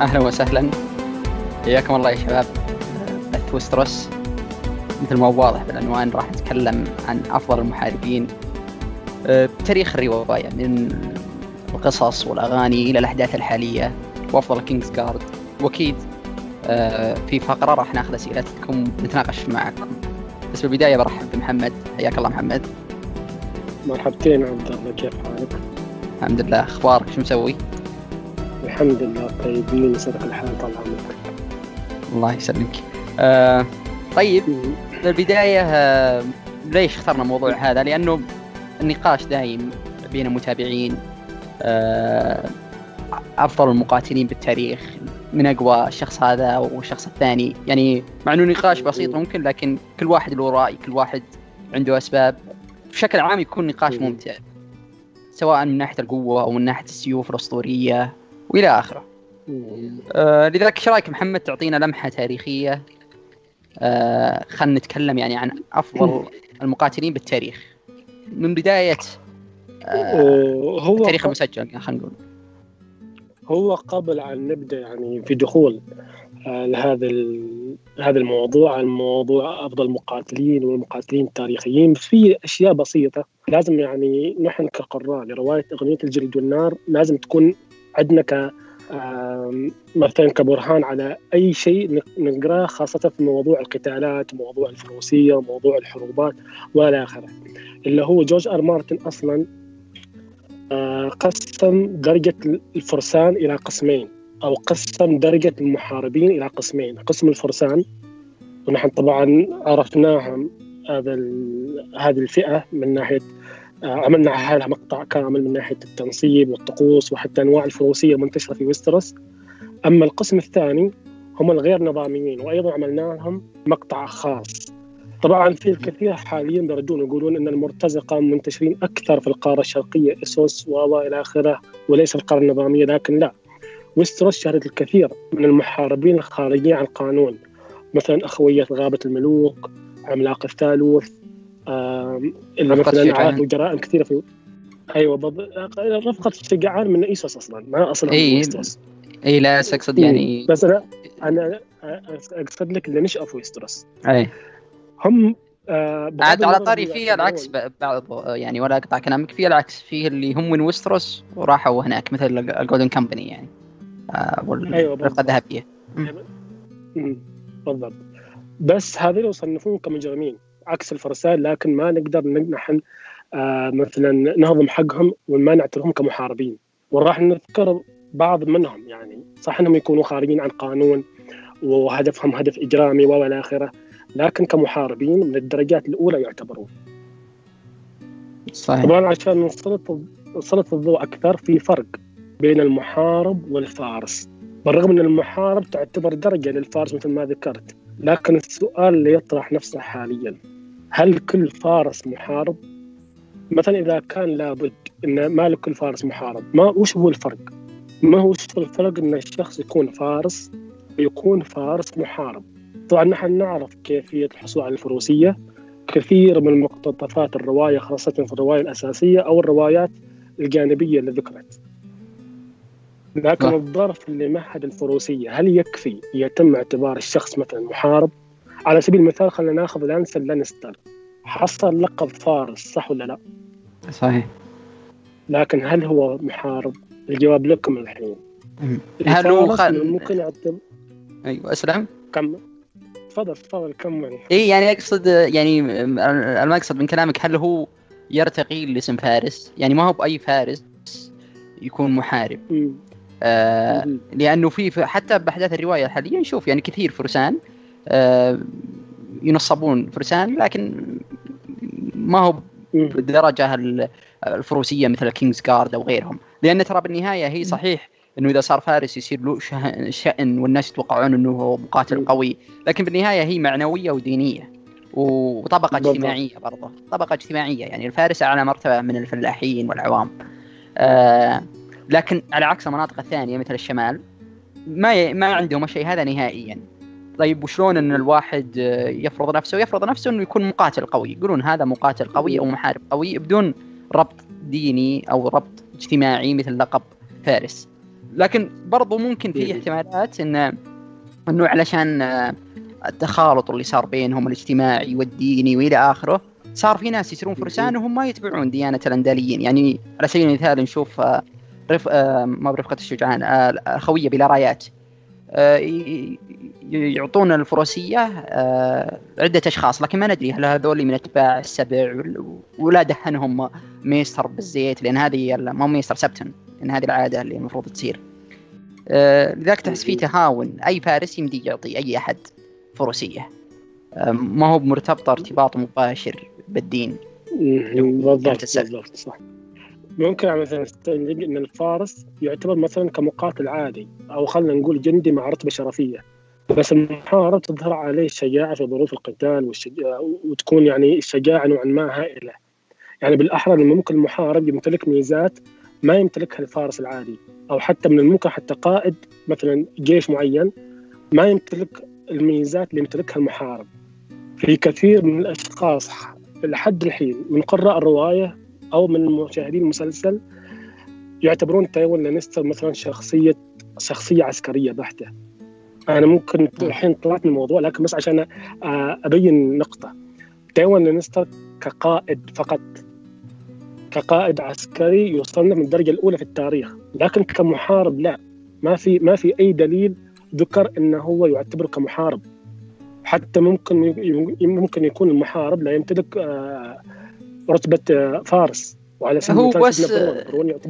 أهلا وسهلا. حياكم الله يا شباب. بث وستروس مثل ما هو واضح بالعنوان راح نتكلم عن أفضل المحاربين. آه، بتاريخ الرواية من القصص والأغاني إلى الأحداث الحالية وأفضل كينجز جارد وأكيد آه، في فقرة راح ناخذ اسئلتكم ونتناقش معكم. بس بالبداية برحب بمحمد. حياك الله محمد. مرحبتين عبد الله كيف حالك؟ الحمد لله. أخبارك؟ شو مسوي؟ الحمد لله طيبين يسعدك الحال طال عمرك. الله يسلمك. آه طيب بالبداية آه ليش اخترنا الموضوع هذا؟ لأنه النقاش دايم بين المتابعين آه أفضل المقاتلين بالتاريخ من أقوى الشخص هذا والشخص الثاني. يعني مع أنه نقاش بسيط ممكن لكن كل واحد له رأي كل واحد عنده أسباب. بشكل عام يكون نقاش ممتع سواء من ناحية القوة أو من ناحية السيوف الأسطورية. وإلى آخره. آه لذلك إيش رأيك محمد تعطينا لمحة تاريخية؟ آه خلينا نتكلم يعني عن أفضل المقاتلين بالتاريخ. من بداية آه هو التاريخ المسجل خلينا نقول. هو قبل أن نبدأ يعني في دخول آه لهذا هذا الموضوع عن موضوع أفضل المقاتلين والمقاتلين التاريخيين في أشياء بسيطة. لازم يعني نحن كقراء لرواية أغنية الجلد والنار لازم تكون عندنا ك مثلا كبرهان على أي شيء نقرأه خاصة في موضوع القتالات وموضوع الفروسية وموضوع الحروبات وإلى آخره. اللي هو جورج آر مارتن أصلا قسم درجة الفرسان إلى قسمين أو قسم درجة المحاربين إلى قسمين قسم الفرسان ونحن طبعا عرفناهم هذا هذه الفئة من ناحية عملنا حالها مقطع كامل من ناحية التنصيب والطقوس وحتى أنواع الفروسية المنتشرة في ويسترس أما القسم الثاني هم الغير نظاميين وأيضا عملنا لهم مقطع خاص. طبعا في الكثير حاليا بيردون يقولون إن المرتزقة منتشرين أكثر في القارة الشرقية اسوس وإلى آخره وليس القارة النظامية لكن لا. ويستروس شهدت الكثير من المحاربين الخارجين عن القانون مثلا أخوية غابة الملوك عملاق الثالوث اللي مثلا عاثوا جرائم كثيرة في أيوه بض... رفقة الشجعان من إيسوس أصلا. ما أصلا اي اي لا اقصد يعني بس أنا أنا أقصد لك اللي نشأوا في ويستروس. اي هم آه عاد على طاري في العكس بعض يعني ولا أقطع كلامك في العكس. في اللي هم من ويستروس وراحوا هناك مثل الجولدن كمباني يعني. آه والرفقة الذهبية. بالضبط. بس هذول يصنفون كمجرمين عكس الفرسان لكن ما نقدر نحن آه مثلا نهضم حقهم وما نعتبرهم كمحاربين. وراح نذكر بعض منهم يعني صح إنهم يكونوا خارجين عن قانون وهدفهم هدف إجرامي وإلى آخره لكن كمحاربين من الدرجات الأولى يعتبرون. صحيح. طبعا عشان نسلط نسلط الضوء أكثر في فرق بين المحارب والفارس. بالرغم إن المحارب تعتبر درجة للفارس مثل ما ذكرت لكن السؤال اللي يطرح نفسه حاليا هل كل فارس محارب؟ مثلا إذا كان لابد إن ما لكل فارس محارب، ما وش هو الفرق؟ ما هو الفرق إن الشخص يكون فارس ويكون فارس محارب؟ طبعا نحن نعرف كيفية الحصول على الفروسية كثير من مقتطفات الرواية خاصة في الرواية الأساسية أو الروايات الجانبية اللي ذكرت. لكن أه. الظرف اللي معهد الفروسية هل يكفي يتم اعتبار الشخص مثلا محارب؟ على سبيل المثال خلينا ناخذ لانسل لانستر حصل لقب فارس صح ولا لا؟ صحيح لكن هل هو محارب؟ الجواب لكم الحين هل هو خل... ممكن يعتبر أيوه أسلم كمل تفضل تفضل كمل اي يعني أقصد يعني المقصد من كلامك هل هو يرتقي لاسم فارس؟ يعني ما هو بأي فارس يكون محارب. آه لأنه في حتى بأحداث الرواية حاليا نشوف يعني كثير فرسان آه ينصبون فرسان لكن ما هو بالدرجه الفروسية مثل الكينجز جارد أو غيرهم. لأن ترى بالنهاية هي صحيح إنه إذا صار فارس يصير له شأن والناس يتوقعون إنه هو مقاتل قوي. لكن بالنهاية هي معنوية ودينية وطبقة اجتماعية برضه طبقة اجتماعية. يعني الفارس أعلى مرتبة من الفلاحين والعوام. آه لكن على عكس المناطق الثانية مثل الشمال ما ما عندهم الشيء هذا نهائيا. طيب وشلون إن الواحد يفرض نفسه؟ يفرض نفسه إنه يكون مقاتل قوي. يقولون هذا مقاتل قوي أو محارب قوي بدون ربط ديني أو ربط اجتماعي مثل لقب فارس. لكن برضو ممكن في احتمالات انه إنه علشان التخالط اللي صار بينهم الاجتماعي والديني وإلى آخره صار في ناس يصيرون فرسان وهم ما يتبعون ديانة الانداليين يعني على سبيل المثال نشوف رف... ما برفقه الشجعان الخويه بلا رايات. يعطون الفروسية عدة أشخاص. لكن ما ندري هل هذول من أتباع السبع ولا دهنهم ميستر بالزيت لأن هذه ما ميستر سبتن. لأن هذه العادة اللي المفروض تصير. لذلك تحس في تهاون أي فارس يمدي يعطي أي أحد فروسية. ما هو مرتبطه ارتباط مباشر بالدين. بالضبط بالضبط صح. ممكن مثلا نستنتج إن الفارس يعتبر مثلا كمقاتل عادي أو خلينا نقول جندي مع رتبة شرفية. بس المحارب تظهر عليه الشجاعه في ظروف القتال والشجاعة وتكون يعني الشجاعه نوعا ما هائلة. يعني بالأحرى انه ممكن المحارب يمتلك ميزات ما يمتلكها الفارس العادي أو حتى من الممكن حتى قائد مثلا جيش معين ما يمتلك الميزات اللي يمتلكها المحارب. في كثير من الأشخاص لحد الحين من قراء الرواية أو من مشاهدين المسلسل يعتبرون تايوان لانستر مثلا شخصيه شخصية عسكرية بحتة. أنا ممكن الحين طلعت من الموضوع لكن بس عشان أبين نقطة. تايوان لانستر كقائد فقط. كقائد عسكري يصنف من الدرجة الأولى في التاريخ. لكن كمحارب لا. ما في ما في أي دليل ذكر إنه هو يعتبر كمحارب. حتى ممكن ممكن يكون المحارب لا يمتلك رتبة فارس. وعلى سبيل هو بس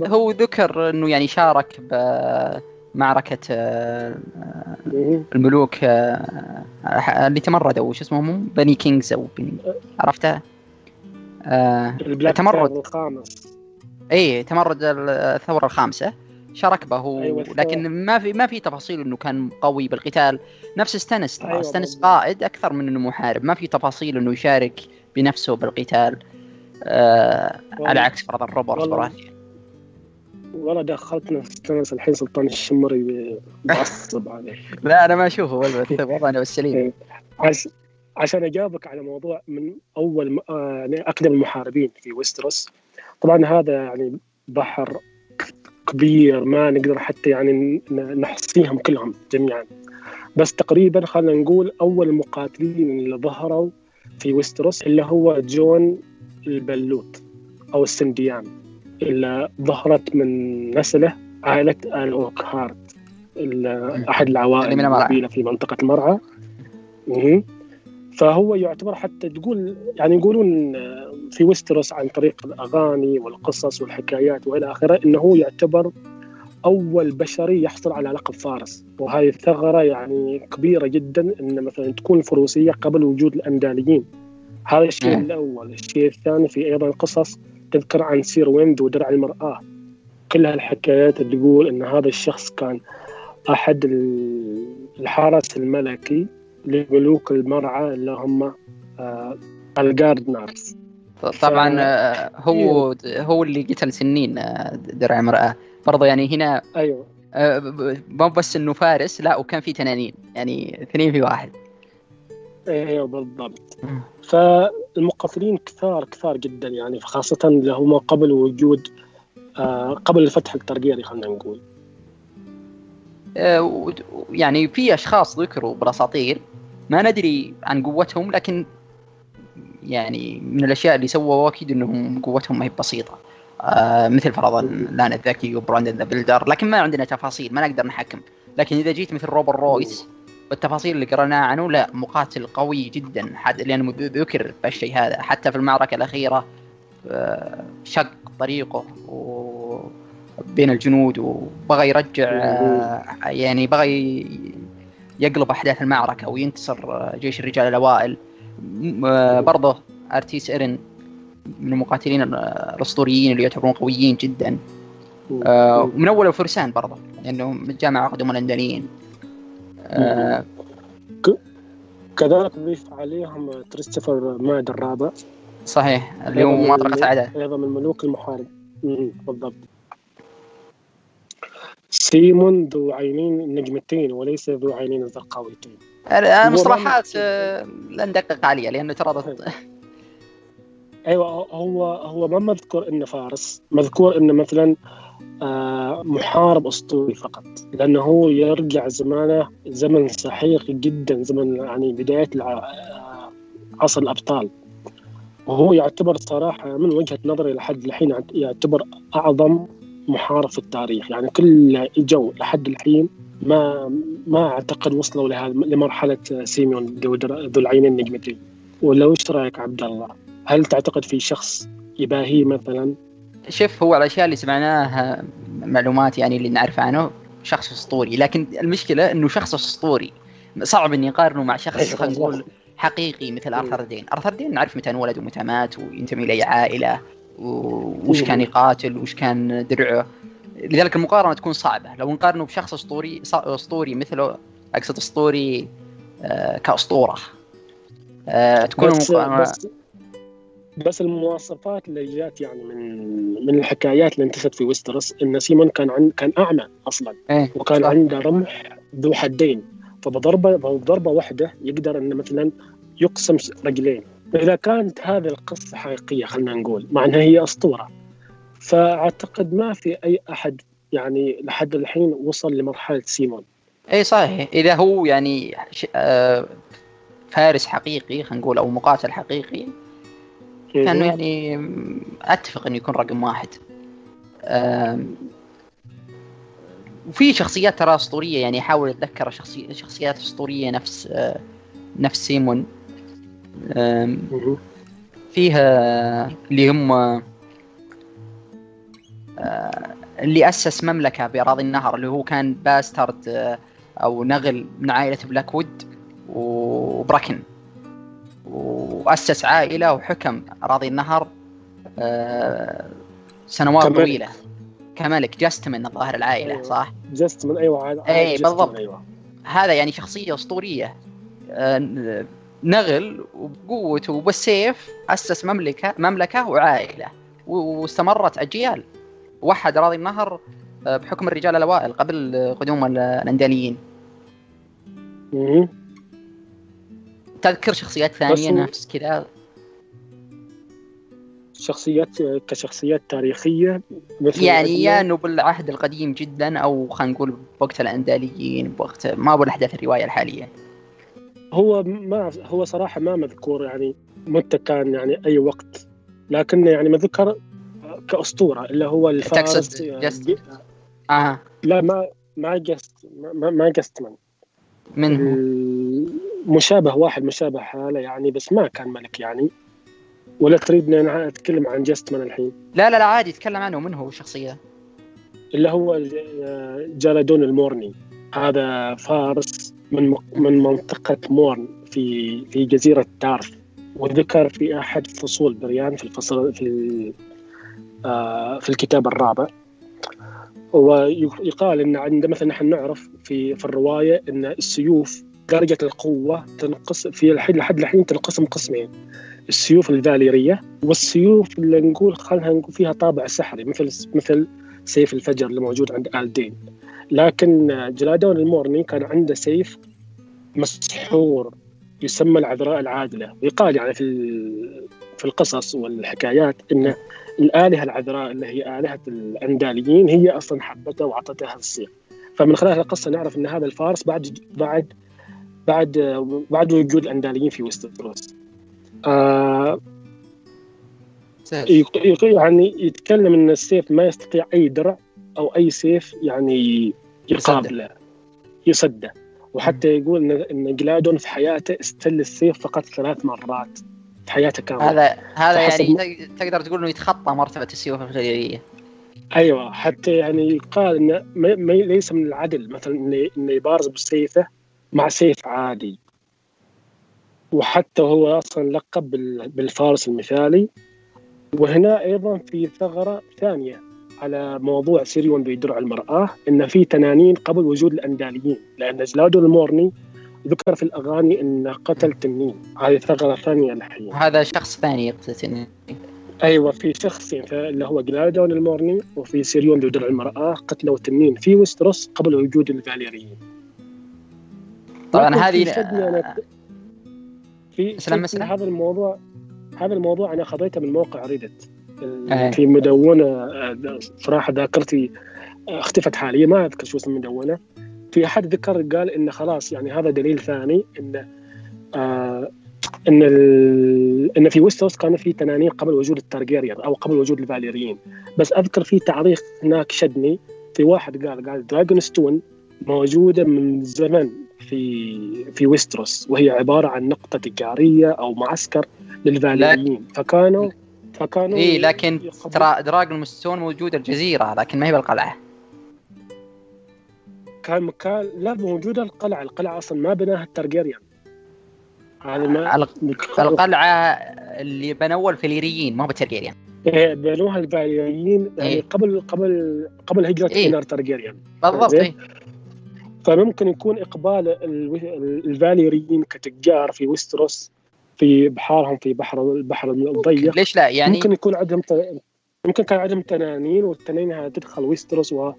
هو ذكر إنه يعني شارك بمعركة الملوك اللي تمردوا شو اسمهم Penny Kings أو بني عرفتها؟ تمرد. الخامس. اي تمرد الثورة الخامسة. شارك به. أيوة لكن ما في ما في تفاصيل إنه كان قوي بالقتال. نفس ستانيس ترى أيوة ستانيس قائد أكثر من إنه محارب. ما في تفاصيل إنه يشارك بنفسه بالقتال. آه على عكس فرضا روبرت براثيان والله دخلتنا ستانس الحين سلطان الشمري معصب عليه. لا أنا ما أشوفه وضعنا بالسليم. إيه. عشان أجاوبك على موضوع من أول يعني أقدم المحاربين في ويستروس. طبعا هذا يعني بحر كبير ما نقدر حتى يعني نحصيهم كلهم جميعا. بس تقريبا خلينا نقول أول المقاتلين اللي ظهروا في ويستروس اللي هو جون البلوط أو السنديان اللي ظهرت من نسله عائلة الاوكهارت أحد العوائل النبيلة في منطقة المرعى فهو يعتبر حتى تقول يعني يقولون في ويستروس عن طريق الأغاني والقصص والحكايات وإلى آخره إنه يعتبر أول بشري يحصل على لقب فارس. وهذه ثغره يعني كبيرة جدا إن مثلا تكون الفروسيه قبل وجود الانداليين هذا الشيء الأول. الشيء الثاني في أيضا قصص تذكر عن سير ويند ودرع المرأة. كل هالحكايات اللي تقول إن هذا الشخص كان أحد الحرس الملكي لملوك المرعى اللي هم آه الجاردنرز طبعا ف... هو إيه. هو اللي قتل سنين آه، درع المرأة. برضه يعني هنا أيوه. مو بس إنه فارس لا وكان في تنانين. يعني اثنين في واحد. أيوه بالضبط. فالمقاتلين كثار كثار جدا يعني خاصة اللي هم قبل وجود آه قبل الفتح الترقيري خلينا نقول. آه يعني في أشخاص ذكروا بالأساطير ما ندري عن قوتهم لكن يعني من الأشياء اللي سووا أكيد إنهم قوتهم ما هي بسيطة. آه مثل فرضا لان الذكي وبراندن the Builder لكن ما عندنا تفاصيل ما نقدر نحكم. لكن إذا جيت مثل روبر رويس والتفاصيل اللي قرأناها عنه لا مقاتل قوي جدا حد لأنه ذكر بالشيء هذا. حتى في المعركة الأخيرة آه شق طريقه و بين الجنود وبغى يرجع آه يعني بغى يقلب أحداث المعركة وينتصر جيش الرجال الأوائل. برضه أرتيس ايرن من المقاتلين الأسطوريين اللي يعتبرون قويين جدا. ومن أول الفرسان برضه لأنه من جامعه قدم الاندليين كذلك نضيف عليهم كريستوفر ماد الرابع. صحيح اللي هو مطرقة عدد أيضا من ملوك المحارب بالضبط. سيمون ذو عينين نجمتين وليس ذو عينين زرقاويتين المصطلحات آه، لا ندقق عليها لأنه ترى أيوه هو هو ما مذكور إنه فارس. مذكور إنه مثلا آه، محارب أسطوري فقط لأنه هو يرجع زمانه زمن سحيق جدا زمن يعني بداية آه، عصر الأبطال وهو يعتبر صراحة من وجهة نظري لحد الحين يعتبر أعظم محارب في التاريخ يعني كل جو لحد الحين ما ما أعتقد وصلوا لهذا لمرحلة سيميون ذو العينين النجمتين ولا وش رأيك عبد الله؟ هل تعتقد في شخص يباهي مثلا؟ شوف هو الأشياء اللي سمعناها معلومات يعني اللي نعرف عنه شخص أسطوري. لكن المشكلة إنه شخص أسطوري. صعب إني أقارنه مع شخص أيوة، خلينا نقول حقيقي مثل آرثر دين، آرثر دين نعرف متى انولد ومتى مات وينتمي لاي عائلة وش كان يقاتل وش كان درعه. لذلك المقارنة تكون صعبة. لو نقارنه بشخص أسطوري أسطوري مثله أقصد أسطوري آه كأسطورة. آه تكون بس, بس بس المواصفات اللي جات يعني من من الحكايات اللي انتشرت في ويسترس إن سيمون كان عن كان أعمى أصلا. إيه وكان صح. عنده رمح ذو حدين. فبضربة بضربة واحدة يقدر إنه مثلا يقسم رجلين. فاذا كانت هذه القصة حقيقية خلينا نقول مع إنها هي أسطورة. فأعتقد ما في أي أحد يعني لحد الحين وصل لمرحلة سيمون. اي صحيح. إذا هو يعني آه، فارس حقيقي خلينا نقول أو مقاتل حقيقي كانه يعني أتفق إنه يكون رقم واحد. وفي شخصيات ترى أسطورية يعني أحاول أتذكر شخصي شخصيات أسطورية نفس آه، نفس سيمون. فيها اللي هم آه، اللي أسس مملكة بأراضي النهر اللي هو كان bastard آه، أو نغل من عائلة بلاك وود وبراكن. وأسس عائلة وحكم أراضي النهر آه، سنوات كملك. طويلة كملك جستمن الظاهر العائلة أيوة. صح؟ جستمن أيوه اي بالضبط أيوة. هذا يعني شخصية أسطورية نغل وبقوته وبالسيف أسس مملكة مملكة وعائلة واستمرت أجيال وحد أراضي النهر آه، بحكم الرجال الأوائل قبل قدوم الانداليين. تذكر شخصيات ثانية نفس كذا؟ شخصيات كشخصيات تاريخية مثل يعني يا انه بالعهد القديم جدا أو خلينا نقول بوقت الانداليين بوقت ما أبو الأحداث الرواية الحالية. هو ما هو صراحة ما مذكور يعني متى كان يعني أي وقت لكنه يعني مذكر كأسطورة اللي هو الفارس تقصد جست. آه. لا ما ما جست ما, ما جست من من مشابه واحد مشابه حاله يعني بس ما كان ملك يعني. ولا تريدني أنا أتكلم عن جستمان الحين؟ لا لا لا عادي تكلم عنه من هو الشخصيه اللي هو جالادون المورني. هذا فارس من من منطقة مورن في في جزيرة تارث. وذكر في أحد فصول بريان في الفصل في آه، في الكتاب الرابع. ويقال إن عند مثلا نحن نعرف في في الرواية إن السيوف درجة القوة تنقص في الحين لحد الحين تنقسم قسمين. السيوف الفاليرية والسيوف اللي نقول خلينا نقول فيها طابع سحري مثل مثل سيف الفجر اللي موجود عند آلدين. لكن جلادون المورني كان عنده سيف مسحور يسمى العذراء العادلة. ويقال يعني في في القصص والحكايات إن الآلهة العذراء اللي هي آلهة الأنداليين هي أصلا حبته واعطته هذا فمن خلال القصة نعرف إن هذا الفارس بعد بعد بعد بعد وجود الانداليين في ويستروس آه يعني يتكلم إن السيف ما يستطيع أي درع أو أي سيف يعني يقابله يصده. وحتى يقول إن إن جلادون في حياته استل السيف فقط ثلاث مرات في حياته كاملة. هذا هذا يعني م... تقدر تقول إنه يتخطى مرتبة السيوف الخيريه أيوه حتى يعني يقال إنه ما ليس من العدل مثلا إنه يبارز بسيفه مع سيف عادي. وحتى هو أصلا لقب بالفارس المثالي. وهنا أيضا في ثغرة ثانية على موضوع سيريون بيدرع المرآة إن في تنانين قبل وجود الأنداليين لأن جلادو المورني ذكر في الأغاني إن قتل تنين. هذه ثغرة ثانية الحين. هذا شخص ثاني يقتل تنين. أيوه في شخصين اللي هو جلادون المورني وفي سيريون بيدرع المرآة قتلوا تنين في وستروس قبل وجود الفاليريين. طبعا هذه في سلام هذا الموضوع هذا الموضوع أنا اخذته من موقع ريدت. في مدونة صراحة ذاكرتي اختفت حاليا ما أذكر شو اسم المدونة. في أحد ذكر قال انه خلاص يعني هذا دليل ثاني انه آه إن إن في ويستروس كان في تنانين قبل وجود التارجيريان أو قبل وجود الفاليريين. بس أذكر في تعليق هناك شدني. في واحد قال قال دراجون ستون موجودة من زمن في في ويستروس وهي عبارة عن نقطة تجارية أو معسكر للفاليريين فكانوا فكانوا اي لكن ترى دراجون ستون موجوده الجزيرة لكن ما هي بالقلعة. كان مكان لا موجوده القلعة. القلعة أصلا ما بناها التارجيريان. هذا ما القلعة اللي بنوها الفليريين ما بالترجيريان إيه بنوها الفاليريين يعني إيه؟ قبل قبل قبل هجرة إيه؟ دينار ترجيريان بالضبط إيه؟ فممكن يكون إقبال الفاليريين كتجار في ويستروس في بحارهم في بحر البحر الضيق. ليش لا؟ يعني ممكن يكون عندهم ممكن كان عندهم تنانين والتنانين هذه تدخل ويستروس و...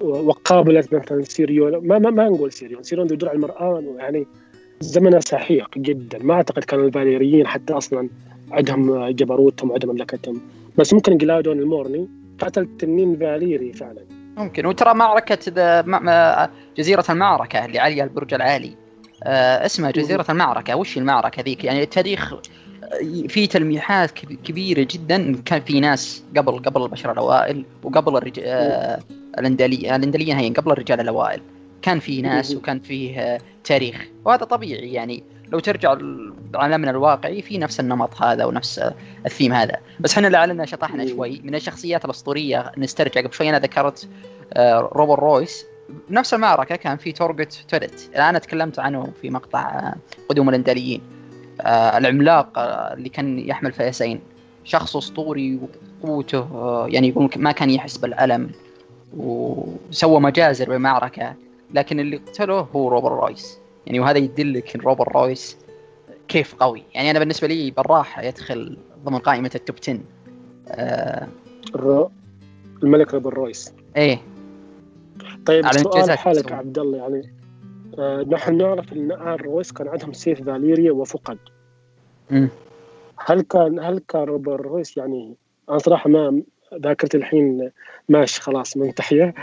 وقابلت مثلا سيريون. ما ما, ما نقول سيريون. سيريون درع المرآة يعني زمنه سحيق جدا. ما أعتقد كانوا الفاليريين حتى أصلا عندهم جبروتهم وعندهم مملكتهم. بس ممكن جلاودون المورني قتل تنين فاليري فعلا. ممكن. وترى معركة جزيرة المعركة اللي عليها البرج العالي. آه اسمها جزيرة المعركة. وش المعركة ذيك؟ يعني التاريخ آه، في تلميحات كبيرة جدا. كان في ناس قبل قبل البشر الأوائل وقبل الرجال آه الأندلية الأندليين هي قبل الرجال الأوائل. كان في ناس وكان فيه آه، تاريخ. وهذا طبيعي يعني. لو ترجع لعالمنا الواقعي في نفس النمط هذا ونفس آه، الثيم هذا. بس إحنا لعلنا شطحنا شوي. من الشخصيات الأسطورية نسترجع قبل شوي أنا ذكرت آه، روبر رويس. نفس المعركة كان في توربت توريت. الآن تكلمت عنه في مقطع قدوم الأندليين. العملاق اللي كان يحمل فيسين شخص أسطوري وقوته يعني يقول ما كان يحس بالألم وسوى مجازر بمعركة. لكن اللي قتله هو روبر رويس. يعني وهذا يدلك إن روبر رويس كيف قوي. يعني أنا بالنسبة لي بالراحة يدخل ضمن قائمة ال top 10 آه الملك روبر رويس. إيه. طيب على سؤال حالك عبد الله يعني آه نحن نعرف إن آل رويس كان عندهم سيف فاليريا وفقد. م. هل كان هل كان روبر رويس يعني أنا صراحة ما ذاكرتي الحين ماشي خلاص منتهية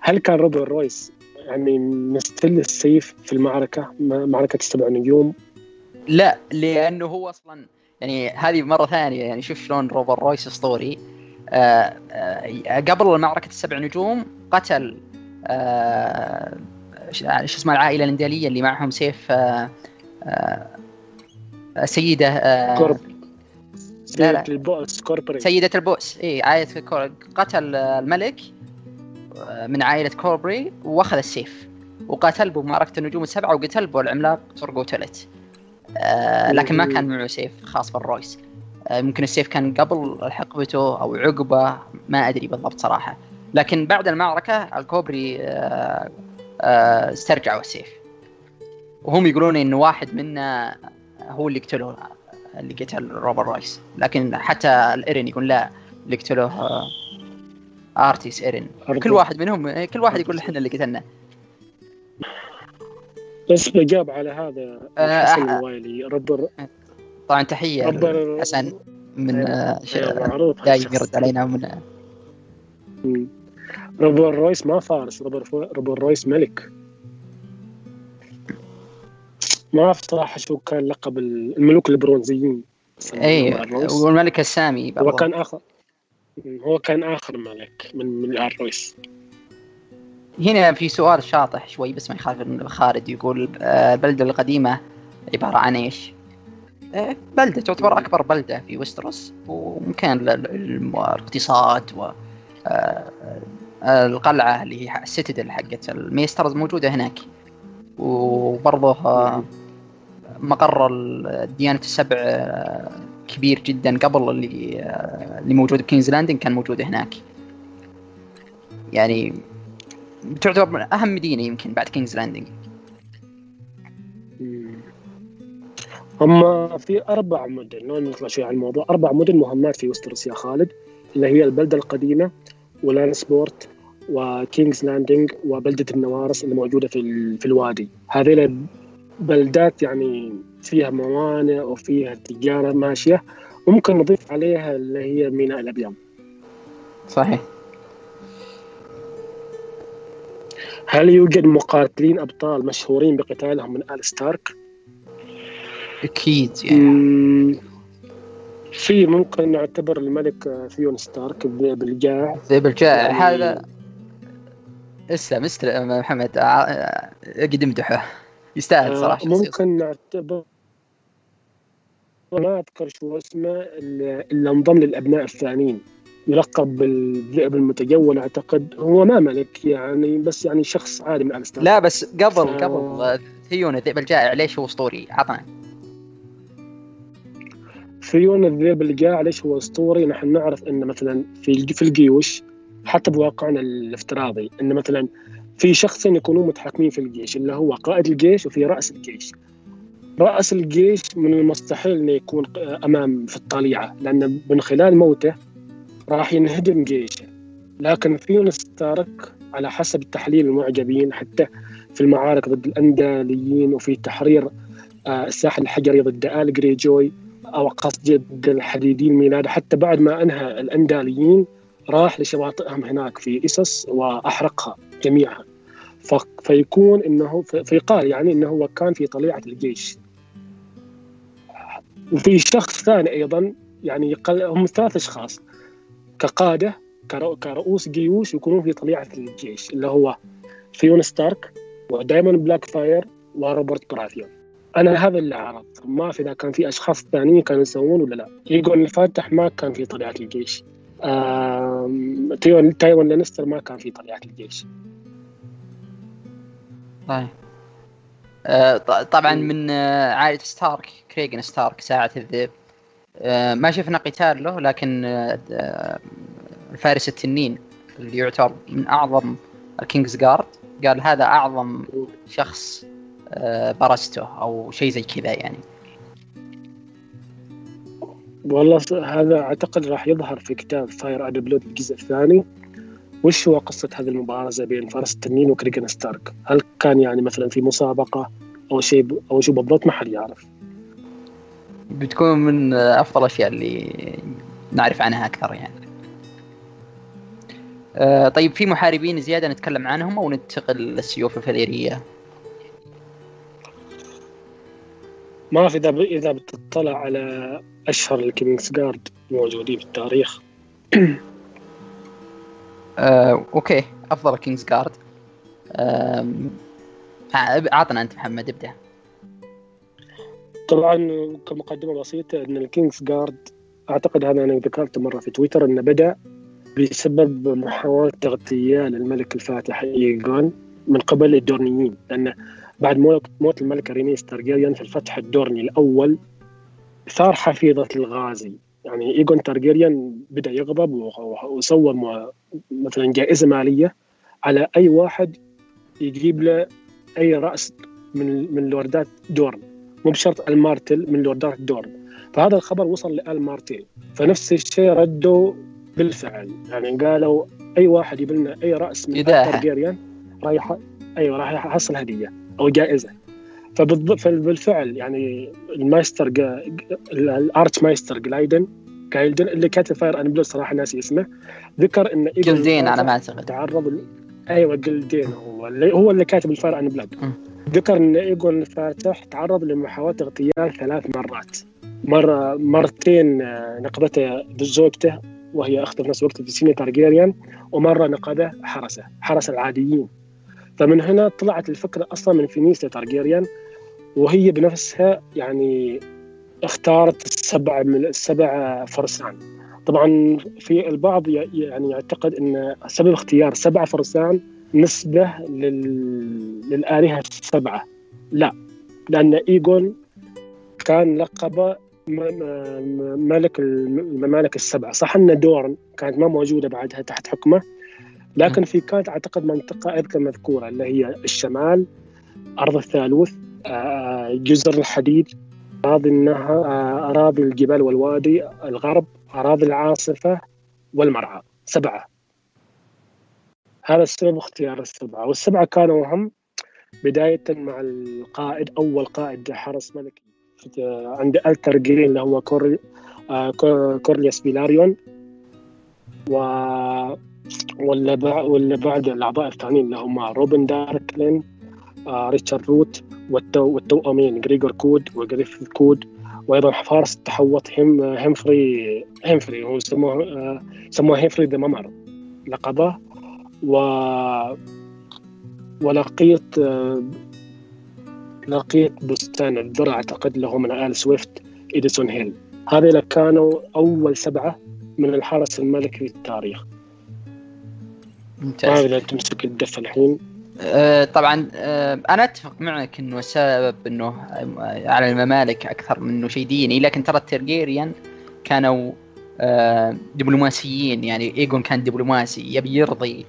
هل كان روبر رويس يعني مستل السيف في المعركة معركة السبع نجوم. لا لأنه هو أصلا يعني هذه مرة ثانية يعني شوف شلون روبر رويس أسطوري. آه آه قبل معركة السبع نجوم قتل آه شو اسمها العائلة الأندالية اللي معهم سيف آه آه سيدة آه كورب. سيدة البؤس كوربري سيدة البؤس اي عائلة قتل الملك من عائلة كوربري وأخذ السيف وقاتل به بمعركة النجوم السبعة وقتل العملاق تورغو تلت آه لكن ما كان معه سيف خاص بالرويس. آه ممكن السيف كان قبل حقبته أو عقبه ما أدري بالضبط صراحة. لكن بعد المعركة الكوربري آه آه استرجعوا السيف. وهم يقولون انه واحد منا هو اللي قتله اللي قتل روبر رويس. لكن حتى الإيرين يقول لا اللي قتله آه ارتيس ايرين كل واحد منهم كل واحد يقول إحنا اللي قتلنا. بس الاجابه على هذا آه، حسن الوايلي ربر طبعا تحية حسن من آه، دايم يرد علينا من روبر رويس ما فارس روبر روبر رويس ملك. ما أعرف صراحة شو كان لقب الملوك البرونزيين. اي والملك السامي هو كان اخر هو كان آخر ملك من من الرويس. هنا في سؤال شاطح شوي بس ما يخالف خالد يقول آه، البلدة القديمة عبارة عن إيش؟ آه، بلدة تعتبر أكبر بلدة في ويستروس ومكان الاقتصاد و آه، القلعة اللي هي السيتدل حقت الميسترز موجودة هناك. وبرضه مقر الديانة السبع كبير جدا قبل اللي اللي موجود بكينز لاندنج كان موجود هناك. يعني تعتبر من أهم مدينة يمكن بعد كينجز لاندنج هم في أربع مدن نطلع شوي عن الموضوع. أربع مدن مهمات في وستروس يا خالد اللي هي البلدة القديمة ولانسبورت وكينجز لاندنج وبلدة النوارس اللي موجودة في في الوادي. هذه بلدات يعني فيها موانئ وفيها تجارة ماشية ممكن نضيف عليها اللي هي ميناء الأبيض. صحيح. هل يوجد مقاتلين أبطال مشهورين بقتالهم من آل ستارك؟ أكيد يعني. في ممكن نعتبر الملك ثيون ستارك الذئب الجائع الذئب الجائع يعني هذا اسلم اسلم محمد. اقدم دحوه يستاهل صراحة آه، ممكن نعتبر ما أذكر شو اسمه اللي انضم للأبناء الثانيين. يلقب بالذئب المتجول أعتقد. هو ما ملك يعني بس يعني شخص عادي من ال ستارك لا بس قبل ف- قبل ثيون الذئب الجائع ليش هو أسطوري؟ عطنا. ثيون الذئب الجاع ليش هو أسطوري؟ نحن نعرف إن مثلا في في الجيوش حتى بواقعنا الافتراضي إن مثلا في شخصين يكونون متحكمين في الجيش اللي هو قائد الجيش وفي رأس الجيش. رأس الجيش من المستحيل انه يكون أمام في الطليعة لأن من خلال موته راح ينهدم جيشه. لكن ثيون ستارك على حسب تحليل المعجبين حتى في المعارك ضد الانداليين وفي تحرير آه، الساحل الحجري ضد آل جريجوي أو قصدي ضد الحديدين ميلاد حتى بعد ما أنهى الانداليين راح لشواطئهم هناك في إسس وأحرقها جميعها. فيكون إنه فيقال يعني إنه هو كان في طليعة الجيش. وفي شخص ثاني أيضا يعني هم ثلاث أشخاص كقادة كرؤ- كرؤوس جيوش يكونون في طليعة الجيش اللي هو ثيون ستارك ودايمون بلاك فاير وروبرت براثيون أنا هذا اللي عرفت ما اعرف إذا كان في أشخاص ثانيين كانوا يسوون ولا لا. إيجون الفاتح ما كان في طليعة الجيش. تيون تايوان لانستر ما كان في طليعة الجيش. طيب. آه، طبعا من آه، عائلة ستارك كريغن ستارك ساعة الذئب. آه، ما شفنا قتال له لكن الفارس التنين اللي يعتبر من أعظم ال Kings Guard قال هذا أعظم شخص بارزته أو شيء زي كذا يعني. والله هذا أعتقد راح يظهر في كتاب Fire and Blood الجزء الثاني وش هو قصة هذه المبارزة بين فارس التنين وكريغن ستارك؟ هل كان يعني مثلا في مسابقة أو شيء ب- أو شيء بالضبط ما حد يعرف. بتكون من أفضل الاشياء اللي نعرف عنها أكثر يعني آه، طيب في محاربين زيادة نتكلم عنهم أو ننتقل للسيوف الفاليرية ما إذا ب... إذا بتطلع على أشهر ال Kings Guard موجودين في التاريخ. آه، okay أفضل Kings Guard. عطنا أنت محمد ابدأ. طبعا كمقدمة بسيطة أن ال Kings Guard أعتقد هذا أنا ذكرته مرة في تويتر أنه بدأ بسبب محاولة اغتيال الملك الفاتح إيغون من قبل الدورنيين. لأن بعد موت الملكة رينيس تارجيريان في الفتح الدورني الأول ثار حفيظة الغازي. يعني إيغون تارجيريان بدأ يغضب و- وسوى مع- مثلا جائزة مالية على أي واحد يجيب له أي رأس من من لوردات دورن. مو بشرط المارتل من لوردات دورن. فهذا الخبر وصل لآل مارتل فنفس الشيء ردوا بالفعل. يعني قالوا أي واحد يجيب لنا أي رأس من. تارجيريان رايح أيوه راح يحصل هدية أو جائزة. فبالفعل يعني ال Maester جا... ال Arch Maester جلايدن جايلدن اللي كاتب Fire and Blood صراحة ناسي اسمه ذكر إن جلدين على ما أعتقد. تعرض ل- أيوه جلدين هو اللي هو اللي كاتب ال Fire and Blood م. ذكر إن ايجون الفاتح تعرض لمحاولة اغتيال ثلاث مرات. مرة مرتين آه، نقبته زوجته وهي اخته في نفس الوقت في سيني تارجيريان ومرة نقده حرسه حرس العاديين. فمن هنا طلعت الفكرة أصلا من فينيسيا تارجيريان وهي بنفسها يعني اختارت السبع من السبع فرسان. طبعا في البعض يعني يعتقد إن سبب اختيار سبع فرسان نسبة لل... للآلهة السبعة. لا لأن إيجون كان لقب م... م... ملك الممالك السبعة. صح أن دورن كانت ما موجودة بعدها تحت حكمه لكن في كانت أعتقد منطقة أذكر مذكورة اللي هي الشمال أرض الثالوث جزر الحديد أراضي النهر آه، أراضي الجبال والوادي الغرب أراضي العاصفة والمرعى سبعة. هذا السبب اختيار السبعة. والسبعة كانوا هم بداية مع القائد أول قائد حرس ملكي. عند الترجيرين اللي هو كور آه، كور- كورليوس فيلاريون و ولا بعد الأعضاء الثانيين اللي هم روبن داركلين آه ريتشارد روت والتوأمين جريجور كود وجريفيث كود. وأيضا فارس التحوط هم هيمفري هيمفري هو سموه آه سموه هيمفري the Mummer لقبه و ولقيت آه لقيت بستان الذرة أعتقد اللي هو من آل سويفت إديسون هيل. هذه كانوا أول سبعة من الحرس الملكي في التاريخ ممتاز هذا تمسك الدفه الحين. آه، طبعا آه، أنا أتفق معك إنه السبب إنه على الممالك أكثر من إنه شيء ديني لكن ترى الترجيريان كانوا آه، دبلوماسيين يعني ايجون كان دبلوماسي يبي يرضي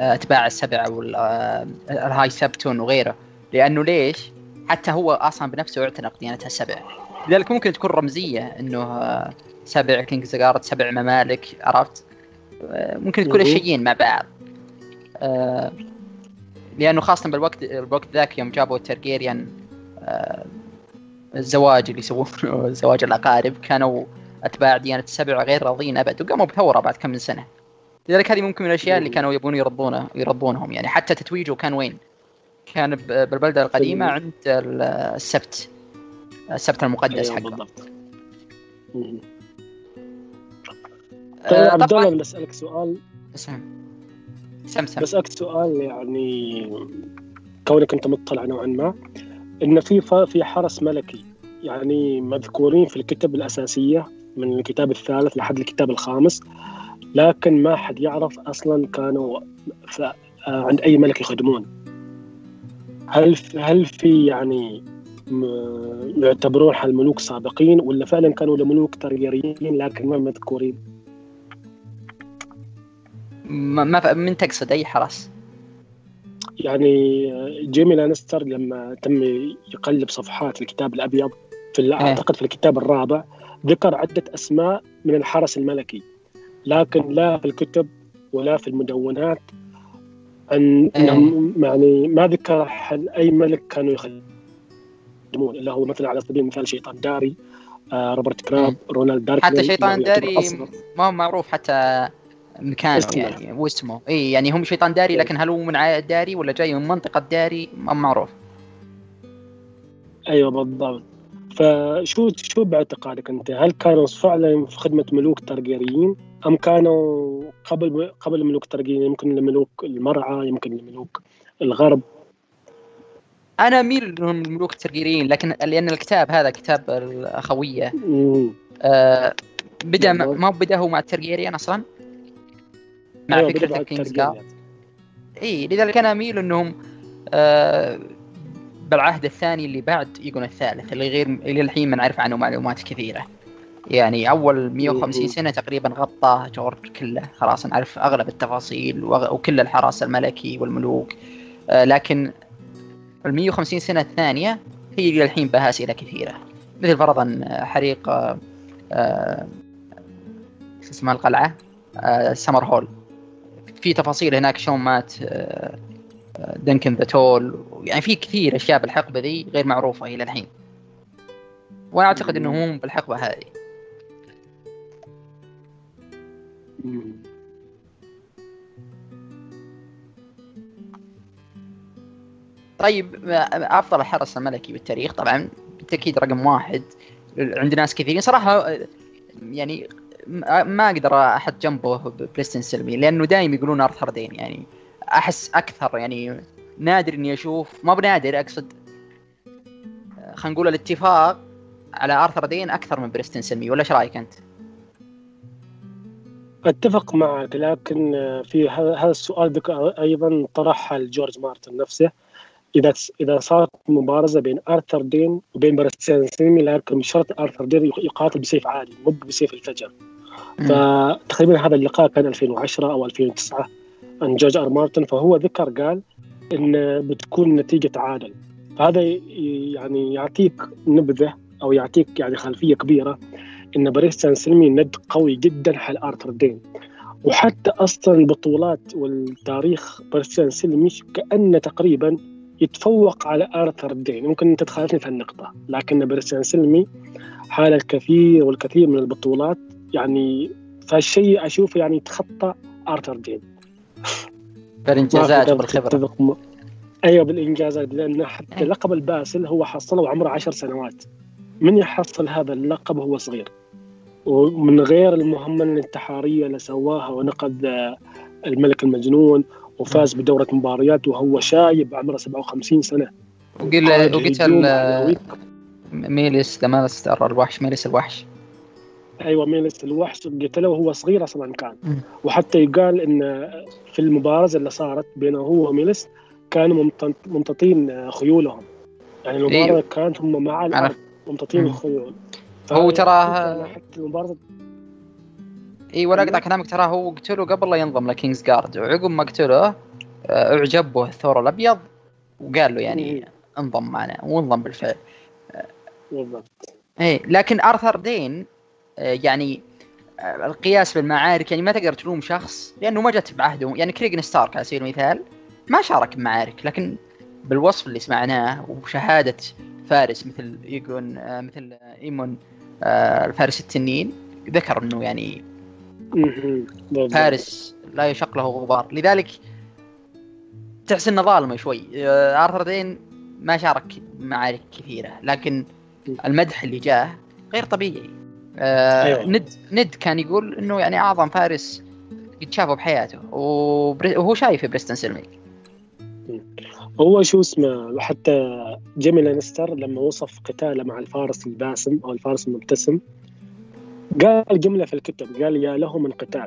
أتباع السبع وال High Septon وغيره لأنه ليش؟ حتى هو أصلا بنفسه يعتنق ديانة السبع لذلك ممكن تكون رمزية إنه سبع Kingsguard سبع ممالك عرفت؟ ممكن تكون مهم. الشيئين مع بعض لأنه خاصة بالوقت الوقت ذاك يوم جابوا الترجيريان آه، الزواج اللي يسوونه زواج الأقارب كانوا أتباع ديانة السبع غير راضين أبد وقاموا بثورة بعد كم من سنة لذلك هذه ممكن من الأشياء اللي كانوا يبون يرضونه يرضونهم يعني حتى تتويجه كان وين؟ كان بالبلدة القديمة عند ال- السبت السبت المقدس أيوة حقه بالضبط. آه، طيب عبد الله بسالك سؤال اسم سمسم بسالك سؤال يعني كونك أنت مطلع نوعا ما إن في في حرس ملكي يعني مذكورين في الكتب الأساسية من الكتاب الثالث لحد الكتاب الخامس لكن ما حد يعرف أصلا كانوا آه، عند أي ملك يخدمون. هل هل في يعني يعتبرون الملوك سابقين ولا فعلا كانوا لملوك ترجريين لكن ما مذكورين؟ ما من تقصد أي حرس يعني جيمي لانستر لما تم يقلب صفحات الكتاب الأبيض في ال- أعتقد في الكتاب الرابع ذكر عدة أسماء من الحرس الملكي لكن لا في الكتب ولا في المدونات. أن انهم يعني ما ذكر أي ملك كانوا يخدمون إلا هو مثلا على سبيل المثال شيطان داري آه روبرت كراب رونالد دارك حتى شيطان داري أصغر. ما هو معروف حتى مكانه اسمه. يعني. واسمه. إي يعني هم شيطان داري لكن هل هو من عائلة داري ولا جاي من منطقة داري؟ ما معروف. أيوه بالضبط. فشو شو باعتقادك أنت؟ هل كانوا فعلا في خدمة ملوك ترجيريين أم كانوا قبل قبل ملوك ترجيريين يمكن لملوك المرعى يمكن لملوك الغرب. أنا أميل إنهم الملوك الترجيريين لكن لأن الكتاب هذا كتاب الأخوية. آه بدأ ما بدا هو مع الترجيريان أصلا؟ مع فكرة ال Kings الترجيريات. إي لذلك أنا أميل إنهم آه بالعهد الثاني اللي بعد يكون الثالث اللي غير اللي الحين ما نعرف عنه معلومات كثيرة. يعني أول 150 مم. سنة تقريبا غطاه جورج كله خلاص نعرف أغلب التفاصيل وكل الحرس الملكي والملوك. آه لكن ال 150 سنة الثانية هي اللي الحين بها اسئله كثيرة. مثل فرضا آه، حريق آه اسمها القلعة آه سمر هول. في تفاصيل هناك شلون مات آه، آه، دنكن ذا تول. يعني في كثير أشياء بالحقبة ذي غير معروفة إلى الحين. وأنا أعتقد انهم هم بالحقبة هذه. طيب آه، أفضل الحرس الملكي بالتاريخ. طبعا بالتأكيد رقم واحد. عند ناس كثيرين. صراحة يعني ما أقدر أحط جنبه بليستن سلمي لأنه دائما يقولون ارثر دين يعني أحس أكثر يعني نادر إني أشوف ما بنادر أقصد خلينا نقول الاتفاق على ارثر دين أكثر من بريستن سلمي ولا إيش رأيك أنت؟ أتفق معك لكن في هذا السؤال أيضا طرحها الجورج مارتن نفسه إذا إذا صارت مبارزة بين ارثر دين وبين برستيان سلمي لكن بشرط ارثر دين يقاتل بسيف عادي مو بسيف الفجر فتقريبا هذا اللقاء كان 2010 أو 2009 عن جورج آر مارتن فهو ذكر قال إن بتكون نتيجة تعادل فهذا يعني يعطيك نبذة أو يعطيك يعني خلفية كبيرة إن بريستان سلمي ند قوي جدا حال ارثر دين وحتى أصلا البطولات والتاريخ بريستان سلمي كانه تقريبا يتفوق على ارثر دين ممكن أنت تخالفني في النقطه لكن بريستان سلمي حاز الكثير والكثير من البطولات يعني فالشيء أشوفه يعني يتخطى ارثر دين بالإنجازات وبالخبرة. أيوه بالإنجازات لأن حتى إيه. لقب الباسل هو حصله وعمره عشر سنوات. من يحصل هذا اللقب وهو صغير. ومن غير المهمة الانتحارية اللي سواها ونقذ الملك المجنون وفاز بدورة مباريات وهو شايب عمره 57 سنة. وقل وقتل ميليس the Monster الوحش ميليس الوحش. أيوه ميليس الوحش قتله وهو صغير أصلا كان. وحتى يقال إن في المبارزه اللي صارت بينه هو وميليس كانوا ممتطين خيولهم. يعني المباراة أيوه. كانت هم مع الأرض ممتطين الخيول هو تراه حتى المباراة اي ولا أقطع كلامك تراه هو قتله قبل لا ينضم ل Kingsguard وعقب ما قتله آه، اعجب به الثور الأبيض وقال له يعني انضم معنا وانضم بالفعل. بالضبط. اي لكن آرثر دين يعني آه، القياس بالمعارك يعني ما تقدر تلوم شخص لأنه ما جت بعهده. يعني كريجن ستارك على سبيل المثال ما شارك بمعارك لكن بالوصف اللي سمعناه وشهادة فارس مثل ايجون مثل إيمون الفارس التنين ذكر إنه يعني فارس لا يشق له غبار. لذلك تحس إنه ظالمه شوي. آه، آرثر دين ما شارك معارك كثيرة لكن المدح اللي جاه غير طبيعي. آه أيوة. ند ند كان يقول إنه يعني أعظم فارس قد شافه بحياته وهو شايف بريستن سيلمي هو شو اسمه حتى جيمي لانستر لما وصف قتاله مع الفارس الباسم أو الفارس المبتسم قال جملة في الكتب قال يا له من قتال.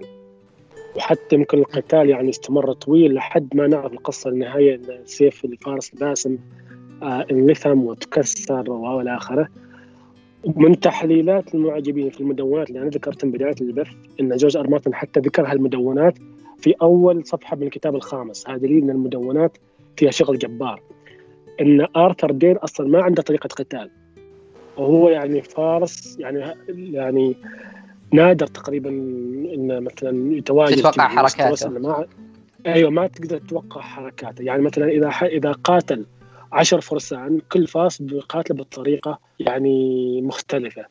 وحتى يمكن القتال يعني استمر طويل لحد ما نعرف القصة النهاية إن سيف الفارس الباسم آه انلثم وتكسر وإلى آخره. من تحليلات المعجبين في المدونات اللي أنا ذكرتها من بداية البث إن جورج آر مارتن حتى ذكر هالمدونات في أول صفحة من الكتاب الخامس. هذا دليل إن المدونات فيها شغل جبار. إن آرثر دين أصلا ما عنده طريقة قتال. وهو يعني فارس يعني يعني نادر تقريبا انه مثلا يتواجد تتوقع حركاته. ما أيوه ما تقدر تتوقع حركاته. يعني مثلا إذا إذا قاتل عشر فرسان كل فارس بيقاتل بطريقه يعني مختلفة.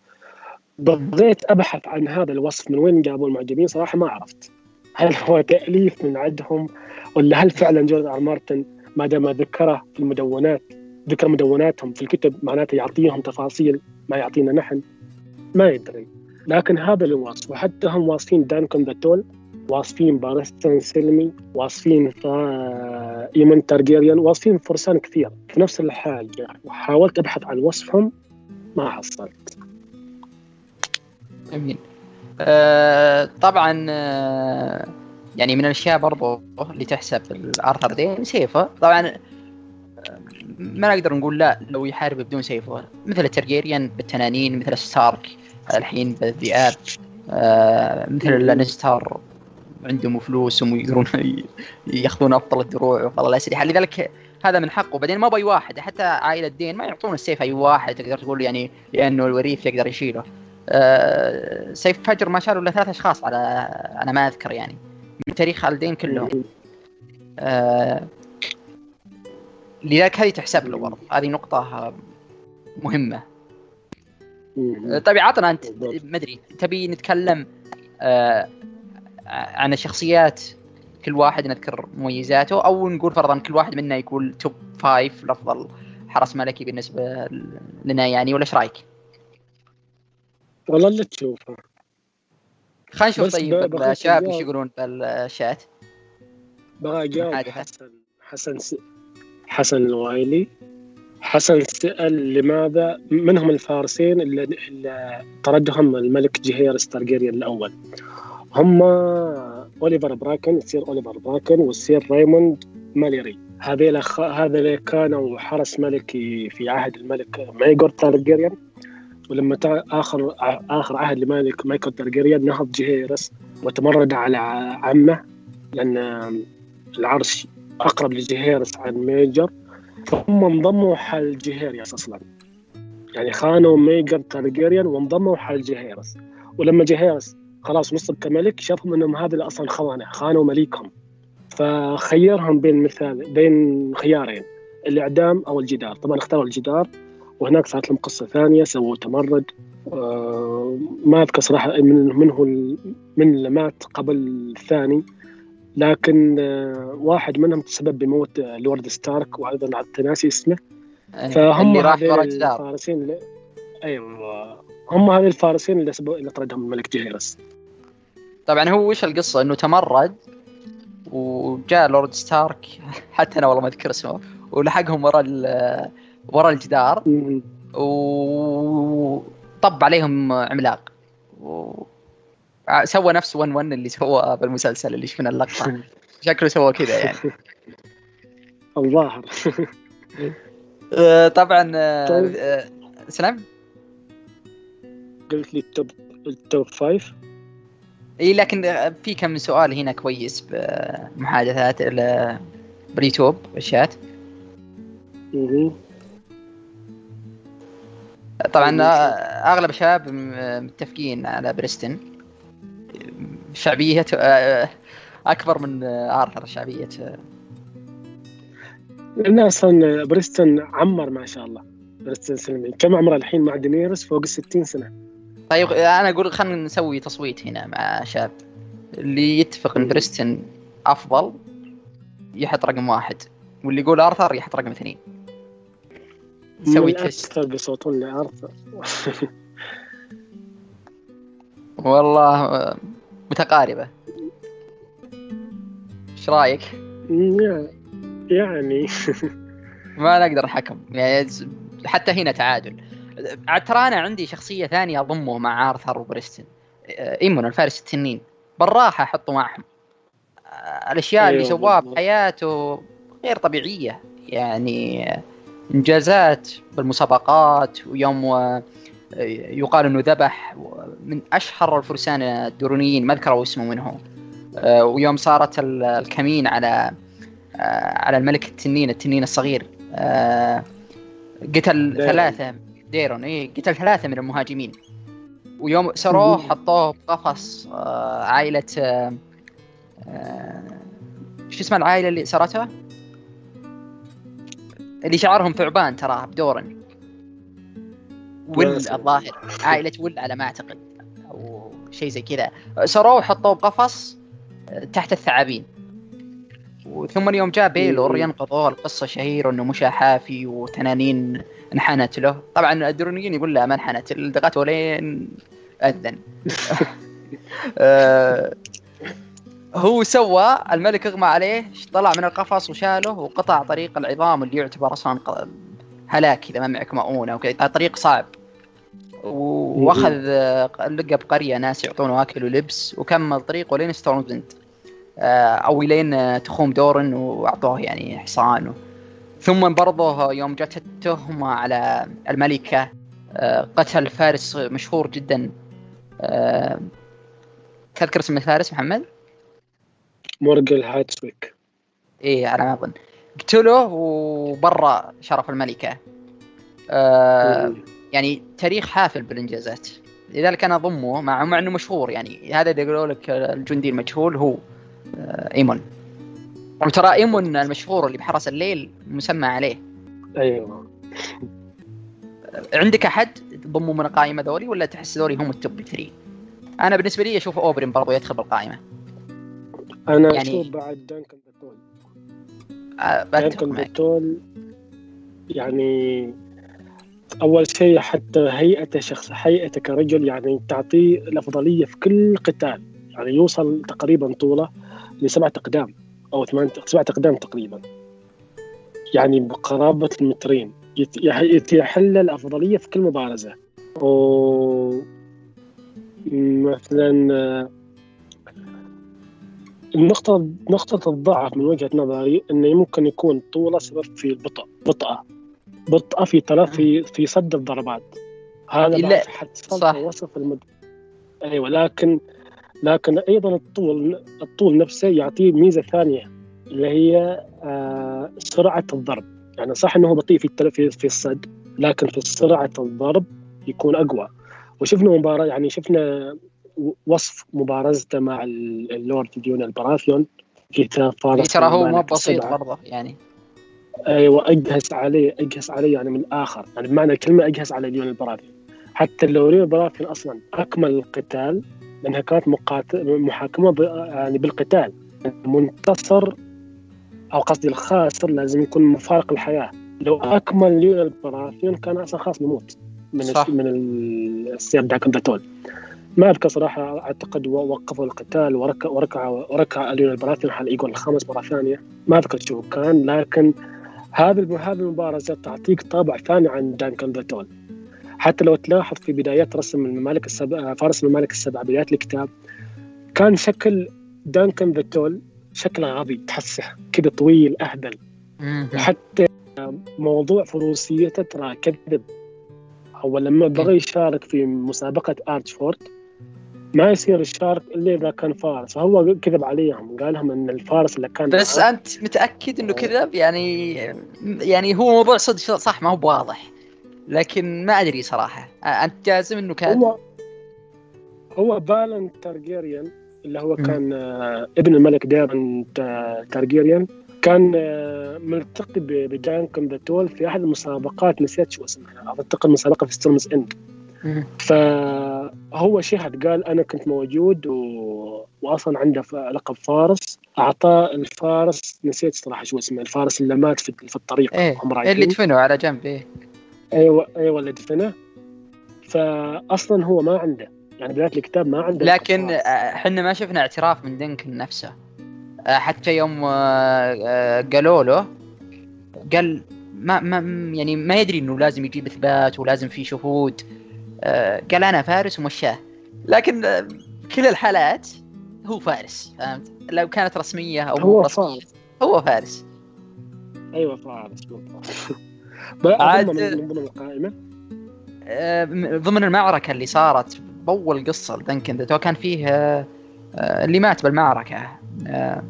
بغيت أبحث عن هذا الوصف من وين جابوا المعجبين صراحة ما عرفت. هل هو تأليف من عندهم ولا هل فعلا جورج آر مارتن ما دام ذكره في المدونات ذكر مدوناتهم في الكتب معناته يعطيهم تفاصيل ما يعطينا نحن؟ ما يدري. لكن هذا الوصف وحتى هم واصفين دانكن the Tall واصفين بارستن سلمي واصفين ايمن تارجيريان واصفين فرسان كثير. في نفس الحاجة وحاولت أبحث عن وصفهم ما حصلت. جميل. آه طبعا آه يعني من الأشياء برضو اللي تحسب الآرثر دين سيفه طبعا ما نقدر نقول لا لو يحارب بدون سيفه مثل الترجيريان بالتنانين مثل ستارك الحين بالذئاب آه مثل الانستار عندهم فلوسهم ويقدرون ياخذون افضل الدروع وافضل الاسلحه. لذلك هذا من حقه. بعدين ما باي واحد حتى عائلة دين ما يعطون السيف أي واحد تقدر تقول يعني لأنه الوريث يقدر يشيله. آه سيف فجر ما شالوا إلا ثلاث أشخاص على أنا ما أذكر يعني. من تاريخ الدين كلهم. آه لذلك هذه تحسب له برضه. هذه نقطة مهمة. طيب عطنا أنت. ما أدري. تبي نتكلم آه عن الشخصيات كل واحد نذكر مميزاته أو نقول فرضا كل واحد منا يقول top five لأفضل حرس ملكي بالنسبة لنا يعني ولا إيش رأيك؟ والله اللي تشوفه. خلينا نشوف طيب الشباب إيش يقولون بالشات بغى أجاوب حسن حسن حسن الوايلي حسن سأل لماذا من هم الفارسين اللي, اللي طردهم الملك جهيرس تارجيريان الأول. هم أوليفر براكن السير أوليفر براكن والسير ريموند ماليري. هذيلا خ... هذا كانوا حرس ملكي في عهد الملك مايغور تارجيريان. ولما. آخر آخر عهد لملك مايغور تارجيريان نهض جهيرس وتمرد على عمه لأن العرش أقرب لجهيرس عن ميجر فهم انضموا حال جهيريس أصلا. يعني خانوا ميجر تارجيريان وانضموا حال جهيرس ولما جهيرس خلاص نصب كملك شافهم إنهم هذا أصلا خونه خانوا مليكهم. فخيرهم بين مثال بين خيارين الإعدام أو الجدار. طبعا اختاروا الجدار وهناك صارت لهم قصة ثانية سووا تمرد. آه، ما أذكر صراحة من من هو من اللي مات قبل الثاني. لكن آه، واحد منهم تسبب بموت لورد ستارك وأيضا ناسي اسمه. إيه، فهم اللي راح ورا الجدار. الفارسين أيوه. هم هذه الفارسين اللي سبوا اللي طردهم الملك جيرس طبعا هو وش القصة؟ إنه تمرد وجاء لورد ستارك حتى أنا والله ما أذكر اسمه ولحقهم ورا ورا الجدار وطب عليهم عملاق. و... سوى نفس 1 1 اللي سواه بالمسلسل اللي شفنا اللقطة. شكله سوى كذا يعني. الظاهر. آه، طبعا آه، طيب. آه، سلام. قلت لي ال top ال top five إي لكن في كم سؤال هنا كويس بمحادثات ال- باليوتيوب بالشات. مهم. طبعا آه، أغلب الشباب متفقين على بريستن. شعبية آه، أكبر من آرثر شعبيه لأن أصلا بريستون عمر ما شاء الله. بريستون سلمي كم عمره الحين مع دينيرس فوق ال 60 سنة. طيب أنا أقول خلينا نسوي تصويت هنا مع الشباب اللي يتفق إن بريستن أفضل يحط رقم واحد واللي يقول أرثر يحط رقم اثنين. نسوي test أكثر بيصوتون لارثر والله متقاربة. إيش رأيك؟ يعني. ما نقدر نحكم يعني حتى هنا تعادل. عاد ترى أنا عندي شخصية ثانية أضمه مع آرثر وبريستن. آه، إيمون الفارس التنين. بالراحة أحطه معهم. آه، الأشياء اللي أيوة سواها بالضبط. بحياته غير طبيعية. يعني آه، إنجازات بالمسابقات ويوم يقال إنه ذبح من أشهر الفرسان الدرونيين ما ذكروا اسمه من هو ويوم صارت ال- الكمين على على الملك التنين التنين الصغير. قتل ديرون. ديرون اي قتل ثلاثة من المهاجمين ويوم سروه. حطوه بقفص آه، عائلة آه، آه، شو اسمها العائلة اللي سرتها؟ اللي شعرهم ثعبان ترى بدورن ول. الظاهر عائلة ول على ما أعتقد أو شيء زي كذا سروه وحطوه بقفص آه، تحت الثعابين وثم يوم جاء بيلور مم. ينقضوا القصة شهيره إنه مشى حافي وتنانين انحنت له. طبعا الدرونيين يقول لا ما انحنت. التقته لين أذن. آه، هو سوى الملك اغمى عليه طلع من القفص وشاله وقطع طريق العظام اللي يعتبر أصلا هلاك إذا ما معك مؤونه وكذا طريق صعب. وأخذ آه، لقى بقرية ناس يعطونه أكل ولبس وكمل طريقه لين ستورمزند آه، أو لين آه، تخوم دورن وأعطوه يعني حصان. ثم برضه يوم جت التهمه على الملكة آه، قتل فارس مشهور جدا. آه، تذكر اسم الفارس محمد؟ مورجل هاتسويك. إيه على ما أظن. قتله وبرا شرف الملكة. آه، يعني تاريخ حافل بالإنجازات. لذلك أنا أضمه مع مع إنه مشهور يعني. هذا اللي يقولوا لك الجندي المجهول هو آه، إيمون. وترى ايمون المشهور اللي بحرس الليل مسمى عليه. أيوه. عندك أحد تضمه من القائمة ذولي ولا تحس ذولي هم التوب 3 أنا بالنسبة لي أشوف أوبرين برضو يدخل بالقائمة. أنا يعني- أشوف بعد دانكن آه، بتفق دانكن معك. باتول يعني أول شيء حتى هيئته شخص هيئته كرجل يعني تعطيه الأفضلية في كل قتال. يعني يوصل تقريبا طوله لسبعة أقدام. أو ثمان سبعة أقدام تقريبا. يعني بقرابة المترين. يت- يح- يحل الافضليه في كل مبارزة. و مثلا النقطة نقطة الضعف من وجهة نظري إنه ممكن يكون طولة سبب في البطء بطء. بطء في تلف في في صد الضربات. هذا لا، حتى صح. وصف المد... أيوه لكن لكن أيضا الطول الطول نفسه يعطيه ميزة ثانية اللي هي آه سرعة الضرب. يعني صح إنه بطيء في في, الصد لكن في سرعة الضرب يكون أقوى. وشفنا مباراة يعني شفنا وصف مبارزته مع ال- اللورد ديون البراثيون في فارس ترى هو مو الممالك بسيط. برضه يعني. أيوه أجهز عليه أجهز عليه يعني من الآخر. يعني بمعنى الكلمة أجهز على ديون البراثيون. حتى اللورين براثن أصلا أكمل القتال لأنها كانت مقاتل محاكمة يعني بالقتال. المنتصر أو قصدي الخاسر لازم يكون مفارق الحياة. لو أكمل ليون البراثيون كان أصلا خلاص بيموت من صح. من السير داك تول ما أذكر صراحة أعتقد وقفوا القتال وركع وركع وركع اليون البراثيون حال يقول خمس مرة ثانية. ما أذكر شو كان لكن هذه هذه المبارزه تعطيك طابع ثاني عن دانكن تول حتى لو تلاحظ في بدايات رسم الممالك السبع فارس الممالك السبع بدايات الكتاب كان شكل دانكن تول شكله غبي تحسه كذا طويل أهبل. وحتى موضوع فروسيته ترى كذب. هو لما بغى يشارك في مسابقة ارتشفورد ما يصير يشارك إلا إذا كان فارس. فهو كذب عليهم قال لهم إن الفارس اللي كان بس أنت متأكد إنه كذب؟ يعني يعني هو موضوع صدق صح ما هو بواضح. لكن ما أدري صراحة. أنت جازم إنه كان هو هو بالن تارجيريان اللي هو كان آه، ابن الملك ديرن تارجيريان كان آه، ملتقي بدانكن تول في أحد المسابقات نسيت شو اسمها أعتقد مسابقة في ستورمز اند فهو شهد قال أنا كنت موجود و... واصلا عنده لقب فارس. أعطاه الفارس نسيت صراحة شو اسمه الفارس اللي مات في, في الطريق إيه هم اللي دفنه على جنب إيه. أيوه أيوه اللي دفنه فاصلا هو ما عنده. يعني بدايه الكتاب ما عنده. لكن إحنا ما شفنا اعتراف من دنكن نفسه. آه، حتى يوم آه، آه، قالوا له قال ما ما يعني ما يدري إنه لازم يجيب إثبات ولازم في شهود. قال أنا فارس ومشاه. لكن كل الحالات هو فارس فهمت؟ لو كانت رسمية أو هو رسمية. فارس. هو فارس. أيوه فارس. عاد من ضمن القائمة. ضمن المعركة اللي صارت بأول قصة لدنكن كان فيه اللي مات بالمعركة آه،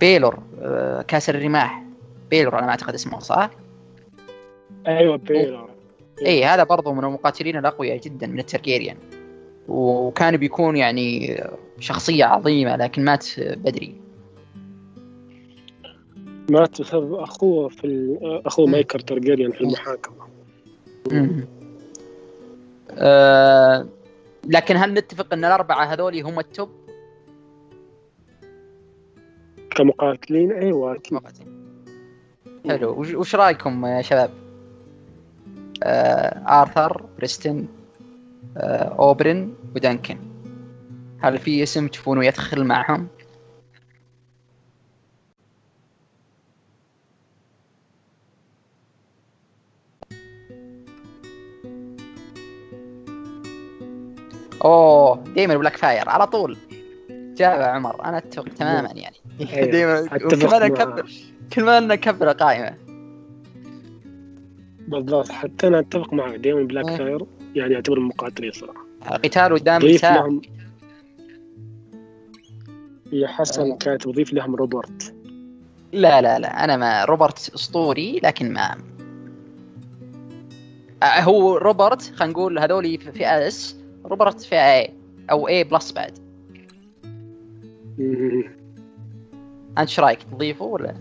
بيلور آه، كاسر الرماح. بيلور أنا ما أعتقد اسمه صح؟ أيوه بيلور. اي هذا برضو من المقاتلين الأقوياء جدا من التارجيريان. وكان بيكون يعني شخصية عظيمة لكن مات بدري. مات بسبب أخوه في أخوه مايكر تارجيريان في المحاكمة. آه لكن هل نتفق إن الأربعة هذولي هم ال top؟ كمقاتلين؟ أيوه مقاتلين حلو. وش رأيكم يا شباب؟ آه آرثر بريستن آه اوبرن ودانكن. هل في اسم تشوفونه يدخل معهم؟ أوه دايما بلاك فاير على طول. جابع عمر أنا أتفق تماما يعني. أيوة. دائما كل ما نكبر كل ما نكبر القائمه بالضبط حتى أنا أتفق معك دائما بلاك أه. فاير يعني يعتبر مقاتلين صراحة. قتال قدام نساء لهم يا حسن أه. كانت تضيف لهم روبرت. لا لا لا أنا ما روبرت أسطوري لكن ما أه، هو روبرت خلينا نقول هذولي في S روبرت في A أو A plus بعد أنت إيش رأيك تضيفه ولا؟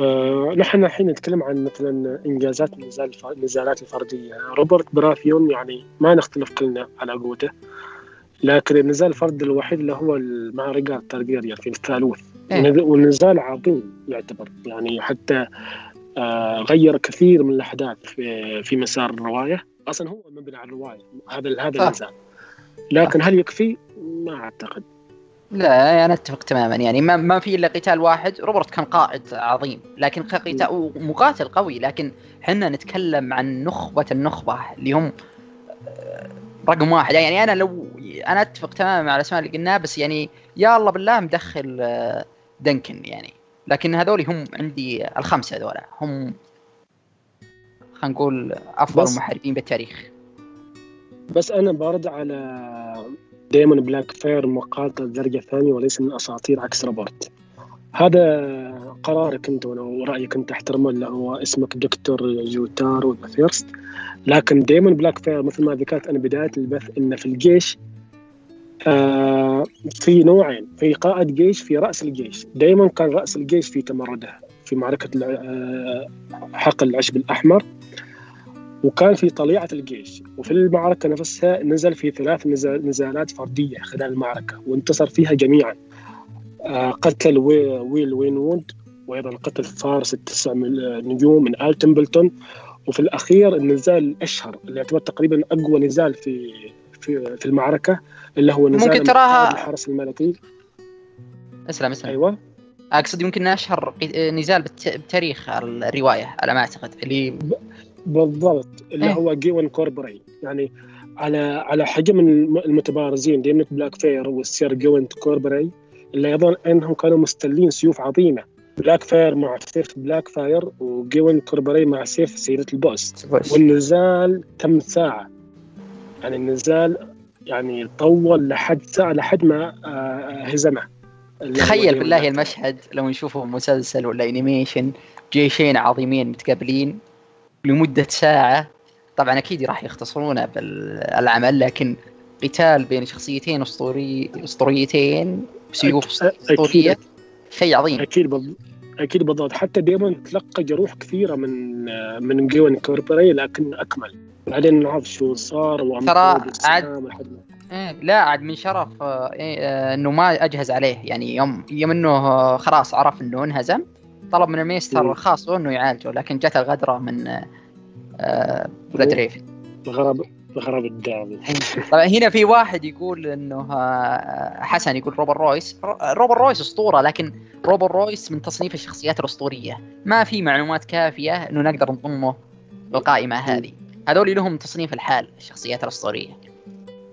آه، نحن الحين نتكلم عن مثلا إنجازات النزال النزالات الفردية روبرت براثيون يعني ما نختلف كلنا على قوته لكن النزال الفردي الوحيد اللي هو مع ريجار تارجيريان في الثالوث إيه؟ والنزال عظيم يعتبر يعني حتى غير كثير من الأحداث في, في مسار الرواية. أصلا هو مبني على الرواية. هذا هذا النزال لكن هل يكفي؟ ما أعتقد. لا أنا أتفق تماما. يعني ما, ما في إلا قتال واحد. روبرت كان قائد عظيم. لكن قتال مقاتل قوي. لكن إحنا نتكلم عن نخبة النخبة اللي هم آه، رقم واحد. يعني أنا لو أنا أتفق تماما مع الأسماء اللي قلناها بس يعني يا الله بالله مدخل آه، دنكن يعني. لكن هذول هم عندي الخمسة هذول هم خلينا نقول أفضل محاربين بالتاريخ. بس أنا برد على ديمون بلاك فاير مقاتل درجه ثانية وليس من أساطير عكس روبرت. هذا قرارك أنت ورأيك أنت احترمه اللي هو اسمك دكتور جوتار فيرست. لكن ديمون بلاك فاير مثل ما ذكرت أنا بداية البث انه في الجيش آه في نوعين في قائد جيش في رأس الجيش. ديمون كان رأس الجيش في تمرده في معركة حقل العشب الأحمر. وكان في طليعة الجيش. وفي المعركة نفسها نزل في ثلاث نزالات فردية خلال المعركة وانتصر فيها جميعا. قتل ويل وينوود وأيضا قتل فارس التسع نجوم من آل تمبلتون. وفي الأخير النزال الأشهر اللي يعتبر تقريبا أقوى نزال في في في المعركة اللي هو نزال ممكن تراها الحرس الملكي. اسلم اسلم. أيوه. أقصد يمكن أشهر نزال بتاريخ الرواية على ما أعتقد. اللي بالضبط. اللي إيه؟ هو جيون كوربري. يعني على على حجم المتبارزين ديمون بلاك فاير والسير جيون كوربري اللي يظن إنهم كانوا مستلين سيوف عظيمة. بلاك فاير مع سيف بلاك فاير وجيون كوربري مع سيف سيدة البؤس. والنزال تم ساعة؟ يعني النزال يعني طول لحد ساعة لحد ما هزمه. تخيل بالله المشهد لو نشوفه مسلسل ولا animation جيشين عظيمين متقابلين لمدة ساعة. طبعا أكيد راح يختصرونه بالعمل لكن قتال بين شخصيتين أسطوري أسطوريتين بسيوف أسطورية. شيء عظيم. أكيد بالضبط أكيد بالضبط. حتى ديمون تلقى جروح كثيرة من من جيون كوربري لكن أكمل. بعدين نعرف شو صار ترى عاد إيه لا عاد من شرف إيه إنه ما أجهز عليه. يعني يوم يوم إنه خلاص عرف إنه انهزم طلب من الميستر الخاص إنه يعالجه لكن جت الغدرة من آه بلود ريفن غراب غراب الدم. طبعا هنا في واحد يقول إنه حسن يقول روبر رويس. روبر رويس أسطورة لكن روبر رويس من تصنيف الشخصيات الأسطورية. ما في معلومات كافية إنه نقدر نضمه بالقائمة هذه. هذول لهم تصنيف الحال الشخصيات الأسطورية.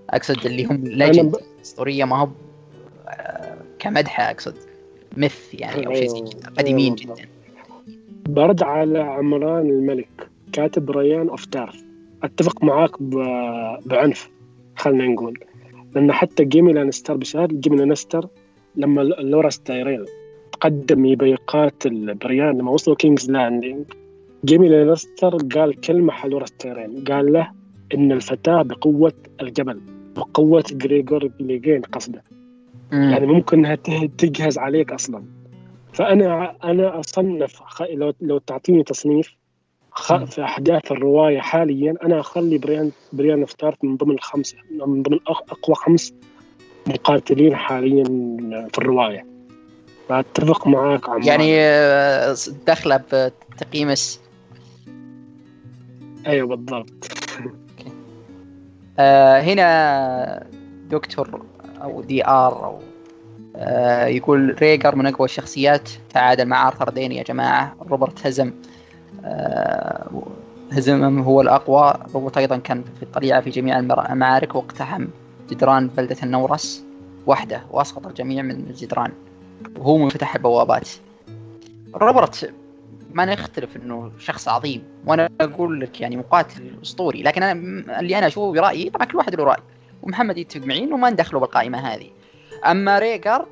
أقصد اللي هم legend أسطورية ما هو كمدح أقصد. مث يعني أو شيء زي كذا قديمين جدا. برد على عمران الملك كاتب بريان اوف تارث أتفق معاك بعنف خلينا نقول. لأن حتى جيمي لانستر بشهادة جيمي لانستر لما لوراس تايريل تقدم يبي يقاتل بريان لما وصلوا كينجز لاندنج جيمي لانستر قال كلمة حلوة لوراس تايريل قال له إن الفتاة بقوة الجبل بقوة جريجور كليجين قصده. مم. يعني ممكن إنها تجهز عليك أصلا. فأنا أنا أصنف لو لو تعطيني تصنيف في أحداث الرواية حاليا أنا أخلي بريان بريان تارث من ضمن الخمسه من ضمن أقوى خمس مقاتلين حاليا في الرواية. فاتفق معاك عمار. يعني آه، داخله بتقييم أيوه بالضبط. آه هنا دكتور أو DR أو آه يقول ريجر من أقوى الشخصيات تعادل مع آرثر دين يا جماعة. روبرت هزم آه، هزمهم هو الأقوى. روبرت أيضا كان في الطليعة في جميع المعارك واقتحم جدران بلدة النورس وحده وأسقط الجميع من الجدران. وهو من فتح البوابات. روبرت ما نختلف إنه شخص عظيم. وأنا أقول لك يعني مقاتل أسطوري. لكن أنا اللي أنا أشوفه برأيي طبعا كل واحد له رأي. ومحمد يتفق معي إنه ما ندخله بالقائمة هذه. أما ريجر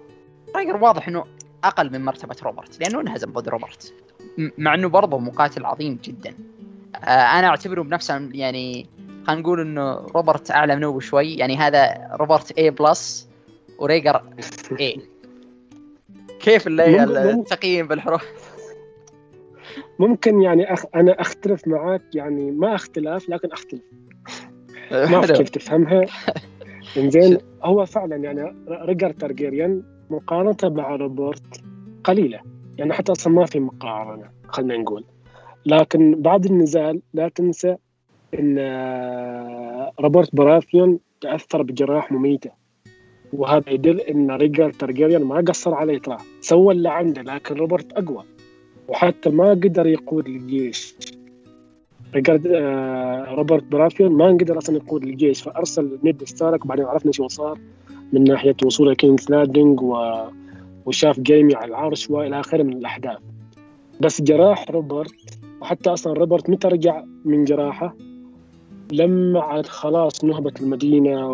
ريجر واضح إنه أقل من مرتبة روبرت لأنه انهزم ضد روبرت. مع إنه برضه مقاتل عظيم جدا. آه، أنا أعتبره بنفسه يعني خلينا نقول إنه روبرت أعلى منه بشوي. يعني هذا روبرت A plus وريجر A كيف التقييم بالحروف؟ ممكن يعني أخ... أنا أختلف معاك يعني ما أختلاف لكن أختلف. ما أعرف كيف تفهمها. زين هو فعلا يعني ريجر تارجيريان مقارنة مع روبرت قليلة. يعني حتى أصلا ما في مقارنة خلينا نقول. لكن بعد النزال لا تنسى إن آه، روبرت براثيون تأثر بجراح مميتة. وهذا يدل إن ريجر ترجيريان ما قصر عليه ترى سوى اللي عنده لكن روبرت أقوى. وحتى ما قدر يقود الجيش. ريجارد آه روبرت براثيون ما قدر أصلا يقود الجيش فأرسل نيد ستارك وبعدين عرفنا شو صار من ناحية وصوله كينجز لاندنج و وشاف جيمي على العرش وإلى آخره من الأحداث. بس جراح روبرت وحتى أصلا روبرت متى رجع من جراحه؟ لما عاد خلاص نهبت المدينة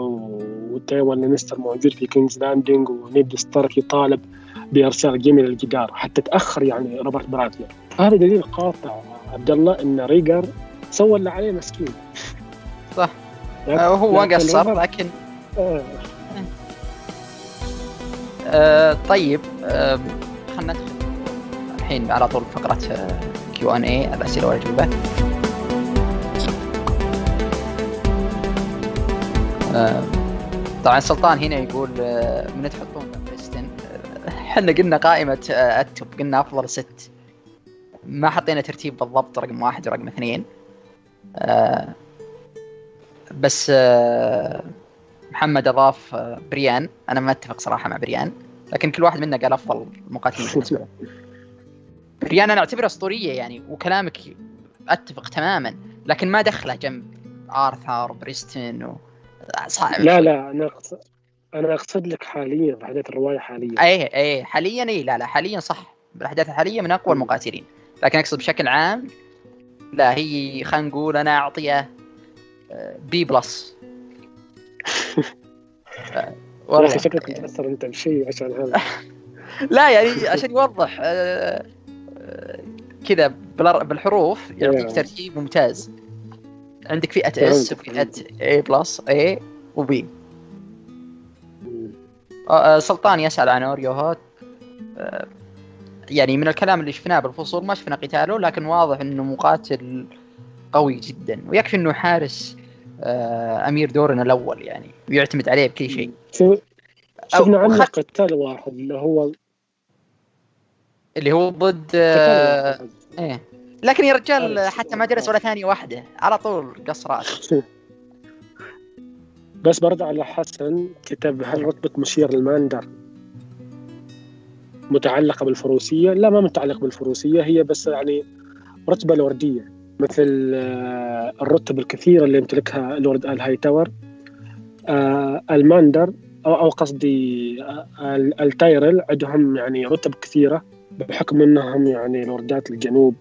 وتايون لانستر موجود في كينجز لاندنج ونيد ستارك يطالب بإرسال جيمي للجدار حتى تأخر يعني روبرت براثيون هذا دليل قاطع عبد الله إن ريجر سوى اللي عليه مسكين. صح. هو قصر لكن آه. آه طيب آه خلينا ندخل الحين على طول فقرة Q and A الأسئلة والأجوبة. آه، طبعا سلطان هنا يقول من بريستن إحنا قلنا قائمة آه، ال top قلنا أفضل ست. ما حطينا ترتيب بالضبط رقم واحد ورقم اثنين. بس محمد أضاف بريان. أنا ما أتفق صراحة مع بريان لكن كل واحد منا قال أفضل مقاتلين بريان أنا أعتبره أسطورية يعني وكلامك أتفق تماما لكن ما دخله جنب آرثر بريستن و... صعب لا لا أنا أنا أقصد لك حاليا باحداث الرواية حاليا. اي اي حاليا اي لا لا حاليا صح. بالاحداث الحاليه من أقوى المقاتلين. لكن أقصد بشكل عام لا هي خلينا نقول أنا اعطيه B plus والله شكلك متأثر أنت بشيء عشان هذا. لا يعني عشان يوضح آه، آه، كذا بالحروف يعطيك ترتيب ممتاز. عندك فئة S وفئة A plus A و B سلطان يسأل عن أريو هوتا. آه، يعني من الكلام اللي شفناه بالفصول ما شفنا قتاله لكن واضح إنه مقاتل قوي جدا ويكفي إنه حارس آه، أمير دورنا الأول يعني ويعتمد عليه بكل شيء. شفنا عنه. قتال واحد اللي هو اللي هو ضد آه... إيه. لكن يا رجال حتى ما جلس ولا ثانية واحدة على طول قص رأسه. بس برضه على حسن كتب هل رتبة مشير الماندر متعلقة بالفروسية؟ لا ما متعلقة بالفروسية هي بس يعني رتبة الوردية مثل آه، الرتب الكثيرة اللي يمتلكها لورد الهاي تاور آه، الماندر أو قصدي آه، التايرل عندهم يعني رتب كثيرة بحكم أنهم يعني لوردات الجنوب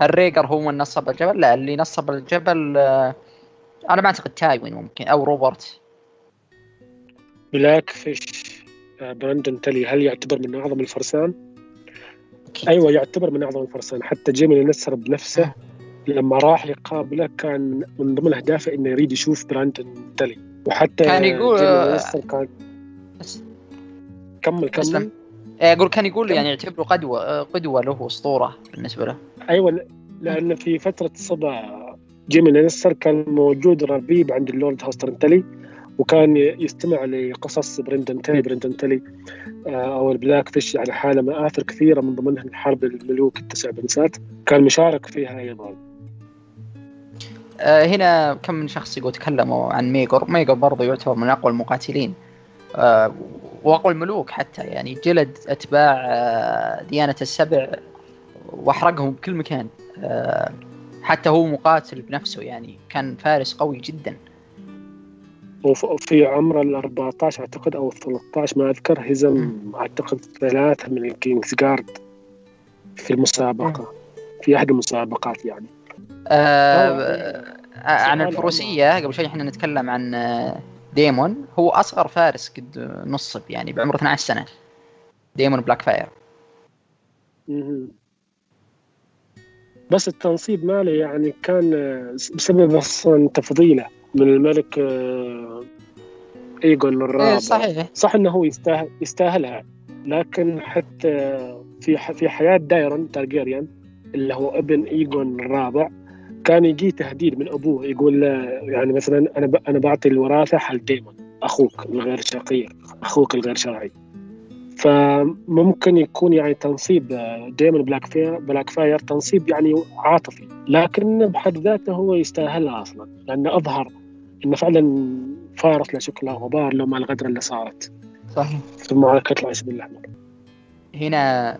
هل ريجر هو من نصب الجبل؟ لا اللي نصب الجبل أنا ما أعتقد تايوين ممكن أو روبرت. بلاك فيش. براندن تلي هل يعتبر من أعظم الفرسان؟ أيوه يعتبر من أعظم الفرسان. حتى جيمي لانستر بنفسه لما راح يقابله كان من ضمن أهدافه إنه يريد يشوف براندن تلي وحتى كان يقول كان كمل كمل. يقول كان يقول يعني يعتبره قدوة قدوة له أسطورة بالنسبة له. أيوه لأن في فترة صبا جيمي لانستر كان موجود ربيب عند اللورد هوستر تلي وكان يستمع لقصص برندن تلي برندن تلي آه، أو البلاك فيش يعني حالة مآثر كثيرة من ضمنها حرب الملوك التسع بنسات. كان مشارك فيها أيضا. آه، هنا كم من شخص يقول تكلموا عن ميجور ميجور برضه يعتبر من أقوى المقاتلين. آه، وأقوى الملوك حتى يعني جلد أتباع ديانة السبع وأحرقهم بكل مكان. حتى هو مقاتل بنفسه يعني كان فارس قوي جدا. وفي عمر ال 14 أعتقد أو 13 ما أذكر هزم أعتقد ثلاثة من ال Kingsguard في المسابقة. في أحد المسابقات يعني. آه عن الفروسية قبل شوي إحنا نتكلم عن آه، ديمون. هو أصغر فارس قد نصب يعني بعمر 12 سنة. ديمون بلاك فاير. بس التنصيب ماله يعني كان آه، بسبب أصلا تفضيله من الملك آه، ايجون الرابع. إيه صحيح. صح إنه هو يستاهل يستاهلها لكن حتى في في حياة دايرون تارجيريان اللي هو ابن ايجون الرابع كان يجي تهديد من أبوه يقول له يعني مثلا أنا أنا بعطي الوراثة حق ديمون أخوك الغير شرعي أخوك الغير شرعي. فممكن يكون يعني تنصيب ديمون بلاك فاير بلاك فاير تنصيب يعني عاطفي لكن بحد ذاته هو يستاهلها أصلا لأنه أظهر إنه فعلا فارس لا شك له غبار لو ما الغدره اللي صارت. صحيح. في معركه العشب الاحمر هنا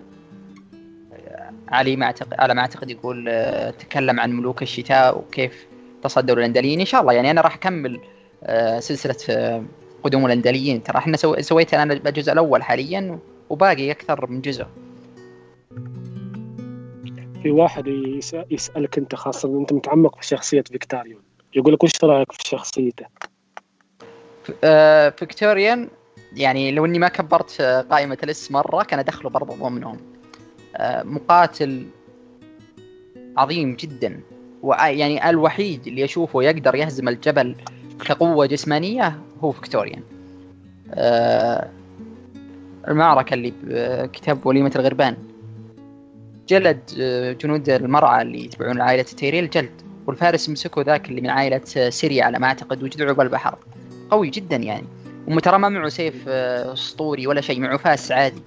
علي ما اعتقد على ما أعتقد يقول آه، تكلم عن ملوك الشتاء وكيف تصدروا الاندليين إن شاء الله يعني أنا راح أكمل آه، سلسلة آه، قدوم الاندليين ترى إحنا سو... سويت أنا الجزء الأول حاليا وباقي أكثر من جزء. في واحد يسألك أنت خاصة أنت متعمق في شخصية فيكتوريان يقول لك وش رأيك في شخصيته؟ آه فيكتوريان يعني لو إني ما كبرت قائمة الاسم مرة كان ادخله برضه ضمنهم. آه مقاتل عظيم جدا ويعني الوحيد اللي أشوفه يقدر يهزم الجبل كقوه جسمانية هو فيكتوريان. آه المعركة اللي بكتاب وليمة الغربان. جلد آه، جنود المرعى اللي يتبعون عائلة تيريل جلد. والفارس مسكوا ذاك اللي من عائلة سيري على ما أعتقد وجدعوا بالبحر قوي جدا يعني. وترى ما معه سيف آه، أسطوري ولا شيء معه فاس عادي.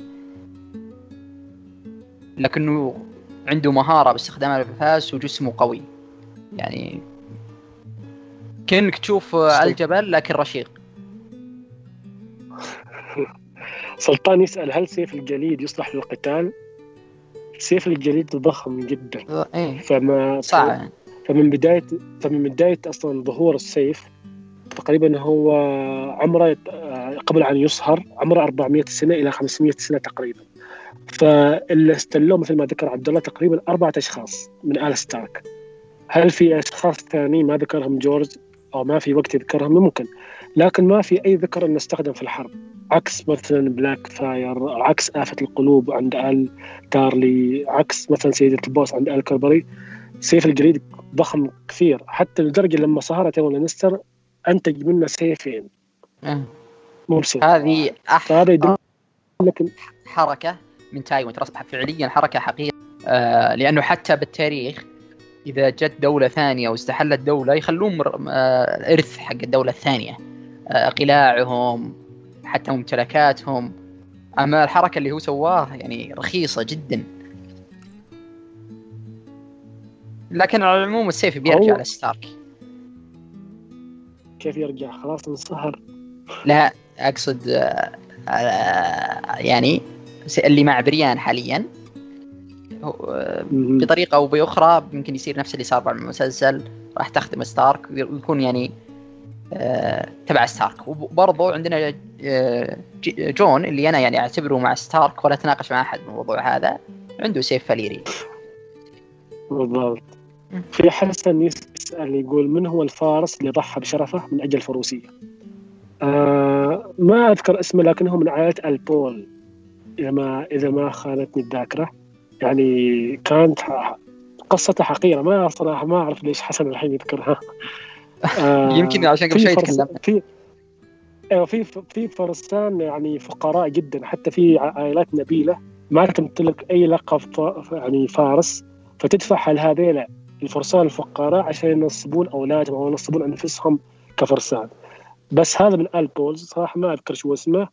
لكنه عنده مهارة باستخدام الفاس وجسمه قوي. يعني كأنك تشوف الجبل لكن رشيق. سلطان يسأل هل سيف الجليد يصلح للقتال؟ سيف الجليد ضخم جدا. إيه؟ فما صعب. فمن بداية فمن بداية أصلا ظهور السيف تقريبا هو عمره قبل أن يصهر عمره 400 سنة إلى 500 سنة تقريبا. فاللي استلوه مثل ما ذكر عبد الله تقريبا أربعة أشخاص من آل ستارك. هل في أشخاص ثانيين ما ذكرهم جورج؟ أو ما في وقت يذكرهم ممكن. لكن ما في أي ذكر أنه استخدم في الحرب. عكس مثلا بلاك فاير عكس آفة القلوب عند آل تارلي عكس مثلا سيدة البؤس عند آل كوربري سيف الجليد ضخم كثير. حتى لدرجة لما صهره تايوين لانستر أنتج منه سيفين. بسيف. هذه يدل لكن حركة من تايوين ترى فعليا حركة حقيقية آه لأنه حتى بالتاريخ إذا جت دولة ثانية واستحلت دولة يخلون آه إرث حق الدولة الثانية. آه قلاعهم حتى ممتلكاتهم. أما الحركة اللي هو سواها يعني رخيصة جدا. لكن على العموم السيف بيرجع لستارك كيف يرجع؟ خلاص انصهر. لا أقصد آه، يعني اللي مع بريان حاليا. بطريقة أو بأخرى يمكن يصير نفس اللي صار بالمسلسل راح تخدم ستارك ويكون يعني تبع ستارك. وبرضه عندنا جون اللي أنا يعني أعتبره مع ستارك ولا أتناقش مع أحد بالموضوع هذا عنده سيف فاليري. بالضبط. في حسن يسأل يقول من هو الفارس اللي ضحى بشرفه من أجل الفروسية؟ آه ما أذكر اسمه لكنه من عائلة البول. إذا ما إذا ما خانتني الذاكرة. يعني كانت قصته حقيرة. ما صراحة ما أعرف ليش حسن الحين يذكرها. آه يمكن عشان قبل شوي تكلمنا. في أيوه في في فرسان يعني فقراء جدا حتى في عائلات نبيلة. ما تمتلك أي لقب يعني فارس. فتدفع هذيلا الفرسان الفقراء عشان ينصبون أولادهم أو ينصبون أنفسهم كفرسان. بس هذا من آل بولز صراحة ما أذكر شو اسمه.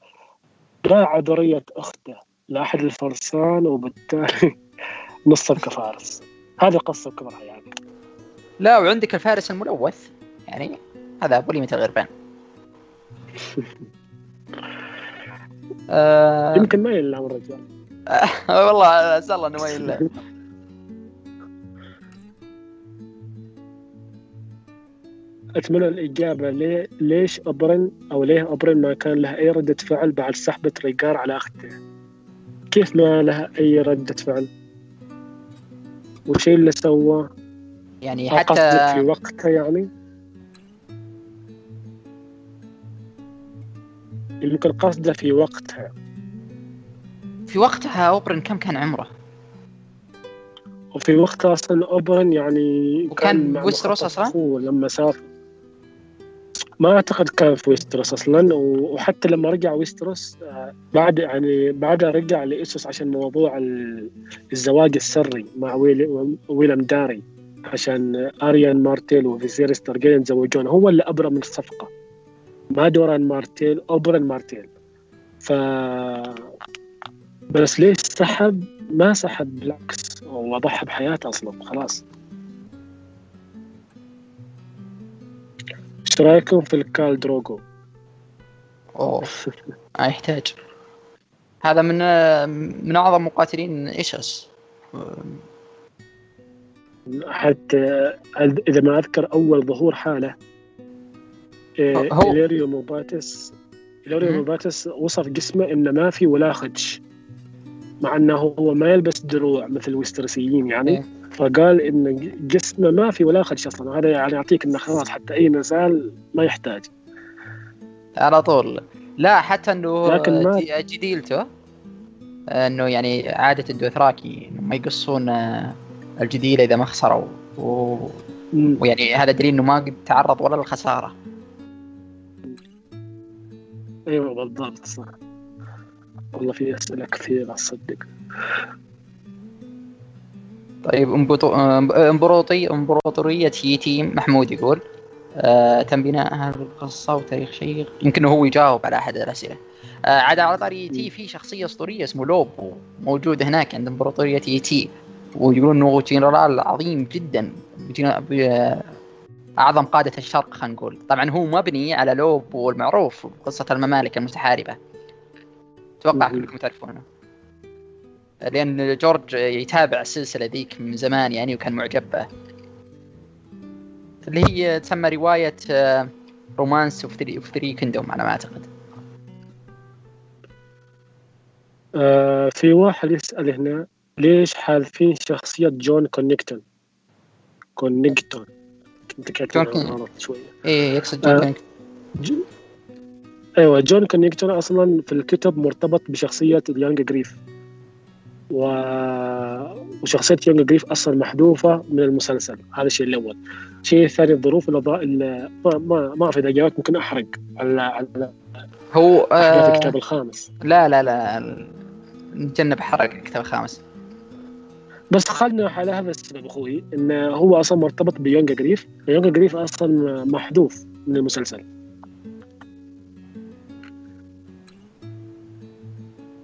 باع ذريه أخته. لأحد الفرسان وبالتالي نصب كفارس هذه القصة بكبرها يعني. لا وعندك الفارس الملوث. يعني هذا وليمة الغربان. يمكن ما يلام الرجال. والله أسأل الله إنه ما يلام أتمنى الإجابة ليه ليش أبرن أو ليه أبرن ما كان له أي ردة فعل بعد سحبة ريجار على أخته؟ كيف ما له أي ردة فعل؟ وش اللي سواه؟ يعني حتى في وقتها يعني؟ يمكن قصده في وقتها. في وقتها أوبرن كم كان عمره؟ وفي وقتها أصلا أوبرن يعني وكان ويستروس أصلا؟ لما سافر. ما أعتقد كان في ويستروس أصلا وحتى لما رجع ويستروس آه، بعد يعني بعدها رجع لإيسوس عشان موضوع الزواج السري مع ويلم داري عشان أريان مارتيل وفيزيريس تارجيريان يتزوجون. هو اللي أبرم الصفقة. ما دوران مارتيل اوبرن مارتيل. ف بس ليش سحب؟ ما سحب بالعكس وضحى بحياته أصلا خلاص. إيش رأيكم في الكال دروجو؟ أوه. ما يحتاج هذا من من أعظم مقاتلين ايسوس حتى إذا ما أذكر أول ظهور حاله هو. إليريو موباتس إليريو موباتس وصف جسمه إنه ما في ولا خدش. مع أنه هو ما يلبس دروع مثل الويسترسيين يعني إيه. فقال إن جسمه ما في ولا خدش أصلا. هذا يعني يعطيك إنه خلاص حتى أي نزال ما يحتاج. على طول. لا حتى إنه لكن ما... جديلته إنه يعني عادة الدوثراكي ما يقصون الجديله إذا ما خسروا. و... ويعني هذا دليل إنه ما قد تعرض ولا للخسارة. أيوه بالضبط صح. والله في اسئله كثيره أصدق. طيب امبروطي امبراطورية يتيم محمود يقول آه تم بناء هذه القصة وتاريخ شيق. يمكن هو يجاوب على أحد الأسئلة. آه عاد على طاري يي تي في شخصية أسطورية اسمه لو بو موجود هناك عند امبراطورية يي تي ويقولون إنه جنرال عظيم جدا أعظم قادة الشرق خلينا نقول. طبعا هو مبني على لو بو المعروف قصة الممالك المتحاربة. أتوقع كلكم تعرفونه. لأن جورج يتابع السلسله ذيك من زمان يعني وكان معجب به. اللي هي تسمى رواية Romance of Three Kingdom على ما أعتقد. آه في واحد يسأل هنا ليش حاذفين شخصية جون كونكتون كونكتون كنت كاتب شوية. إيه يقصد جون آه. أيوه جون كونكتون أصلا في الكتب مرتبط بشخصية اليانج جريف. و... وشخصية يونغ جريف أصلا محذوفة من المسلسل. هذا الشيء الأول. الشيء الثاني الظروف الأضاء ما ما ما أعرف إذا جاوبت ممكن أحرق على على هو آه الكتاب الخامس. لا لا لا نتجنب حرق الكتاب الخامس. بس خلنا على هذا السبب أخوي انه هو أصلا مرتبط بيونغ جريف. يونغ جريف أصلا محذوف من المسلسل.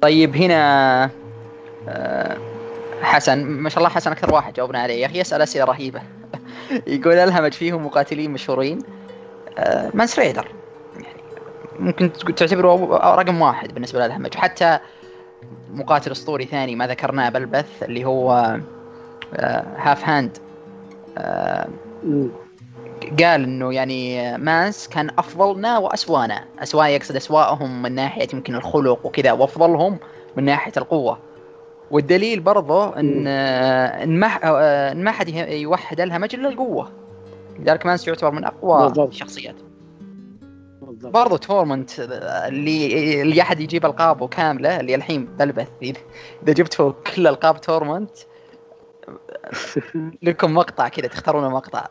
طيب هنا حسن. ما شاء الله حسن أكثر واحد جاوبنا عليه. يا أخي يسأل أسئلة رهيبة. يقول الهمج فيهم مقاتلين مشهورين؟ آه، مانس ريدر. يعني ممكن تعتبره رقم واحد بالنسبة للهمج. وحتى مقاتل أسطوري ثاني ما ذكرناه بالبث اللي هو half آه، hand آه، قال إنه يعني مانس كان أفضلنا وأسوأنا. اسوا يقصد اسواهم من ناحية يمكن الخلق وكذا وأفضلهم من ناحية القوة. والدليل برضه إن إن ما إن ما حد يوحد الهمج الا القوة. لذلك مانس يعتبر من أقوى بالضبط. الشخصيات. برضو تورمنت اللي اللي أحد يجيب ألقابه كاملة اللي الحين بالبث إذا جبتوا كل ألقاب تورمنت لكم مقطع كذا تختارون مقطع.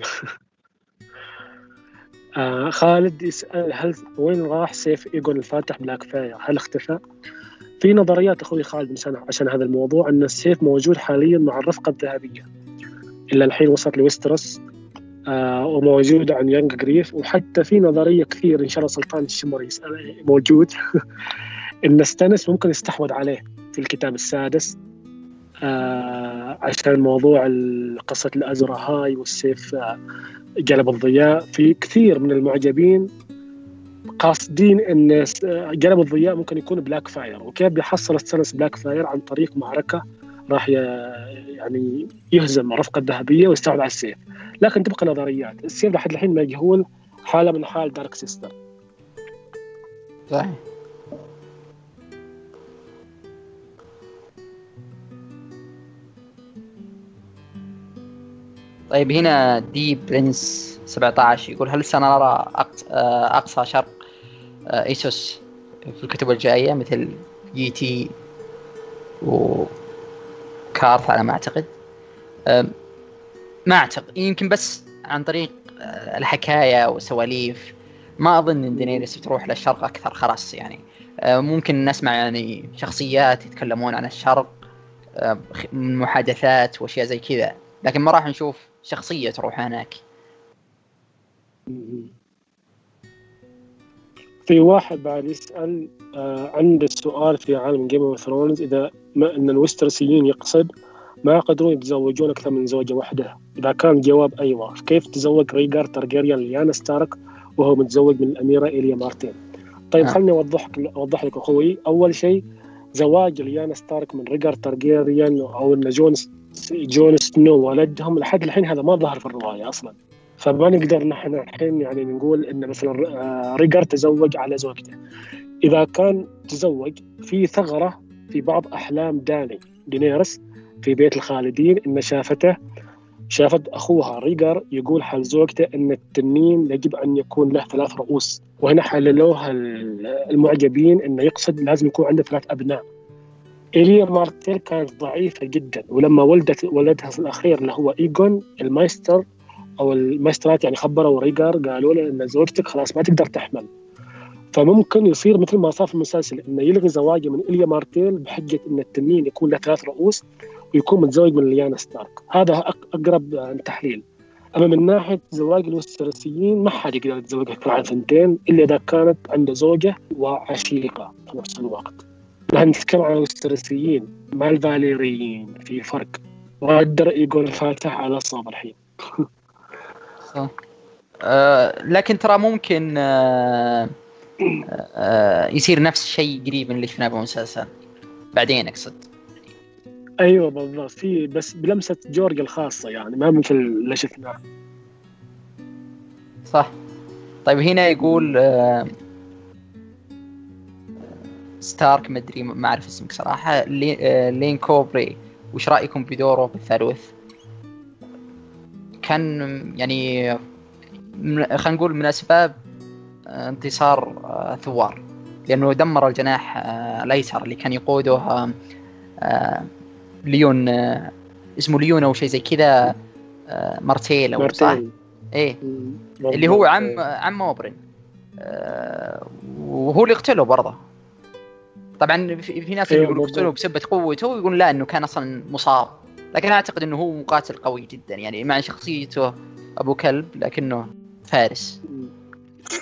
آه خالد يسأل هل وين راح سيف إيجون الفاتح بلاك فاير؟ هل اختفى؟ في نظريات أخوي خالد عشان هذا الموضوع أن السيف موجود حاليا مع الرفقة الذهبية اللي الحين وصلت لويستروس آه وموجوده عند يانج جريف وحتى في نظرية كثير إن شاء الله سلطان الشمر يسأل موجود إن ستانس ممكن يستحوذ عليه في الكتاب السادس آه عشان موضوع قصة الأزور أهاي والسيف آه جلب الضياء. في كثير من المعجبين قاصدين إن جلب الضياء ممكن يكون بلاك فاير. وكيف بيحصل ستانس بلاك فاير عن طريق معركة راح يعني يهزم الرفقه الذهبيه ويستحوذ على السيف. لكن تبقى نظريات. السيف لحد الحين مجهول حاله من حال دارك سيستر صحيح. طيب هنا دي برنس 17 يقول هل سنرى أقصى شرق ايسوس في الكتب الجاية مثل يي تي وكارث على ما أعتقد؟ ما أعتقد. يمكن بس عن طريق آه، الحكاية والسواليف. ما أظن إن دينيريس بتروح للشرق أكثر خلاص يعني. آه، ممكن نسمع يعني شخصيات يتكلمون عن الشرق آه، من محادثات وأشياء زي كذا. لكن ما راح نشوف شخصية تروح هناك. في واحد بعد يسأل آه عنده سؤال في عالم Game of Thrones إذا ما أن الوسترسيين يقصد ما يقدرون يتزوجون أكثر من زوجة واحدة؟ إذا كان الجواب أيوة. كيف تزوج ريجار تارجيريان ليانا ستارك وهو متزوج من الأميرة إيليا مارتيل؟ طيب آه. خليني أوضح أوضح لك أخوي. أول شيء زواج ليانا ستارك من ريجار تارجيريان أو أن جون جون سنو ولدهم لحد الحين هذا ما ظهر في الرواية أصلا. فما نقدر نحن الحين يعني نقول إن مثلا آه، ريجر تزوج على زوجته. إذا كان تزوج في ثغرة في بعض أحلام داني دينيرس في بيت الخالدين إن شافته شافت أخوها ريجر يقول حال زوجته إن التنين يجب أن يكون له ثلاث رؤوس. وهنا حللوها المعجبين إنه يقصد لازم يكون عنده ثلاث أبناء. إيليا مارتيل كانت ضعيفة جدا ولما ولدت ولدها الأخير اللي هو إيجون المايستر أو المايسترات يعني خبروا ريجر قالوا له إن زوجتك خلاص ما تقدر تحمل. فممكن يصير مثل ما صار في المسلسل إنه يلغي زواجه من اليا مارتيل بحجة إن التنين يكون له ثلاث رؤوس ويكون متزوج من ليانا ستارك. هذا أقرب تحليل. أما من ناحية زواج الوسترسيين ما حد يقدر يتزوج أكثر عن ثنتين إلا إذا كانت عنده زوجة وعشيقة في نفس الوقت. نحن نتكلم عن الوسترسيين مع الفاليريين في فرق. وقدر يقول الفاتح على صوب الحين. صح. آه لكن ترى ممكن آه آه يصير نفس الشيء قريب من اللي شفناه بالمسلسل بعدين أقصد. أيوه بالضبط. في بس بلمسة جورج الخاصة يعني ما مثل اللي شفناه. صح. طيب هنا يقول ستارك مدري ما أعرف اسمك صراحة. لي آه لين كوبري وش رأيكم بدوره بالثالوث؟ كان يعني خلينا نقول من أسباب انتصار آه، ثوار. لأنه دمر الجناح آه، الأيسر اللي كان يقوده آه، ليون اسمه ليون أو شيء زي كذا مارتيل أو صح؟ إيه. اللي هو عم عم أوبرن وهو اللي قتله برضه. طبعا في ناس أيوة يقولوا قتله بسبه قوته ويقولون لا إنه كان أصلا مصاب. لكن أعتقد إنه هو مقاتل قوي جدا يعني مع شخصيته أبو كلب لكنه فارس.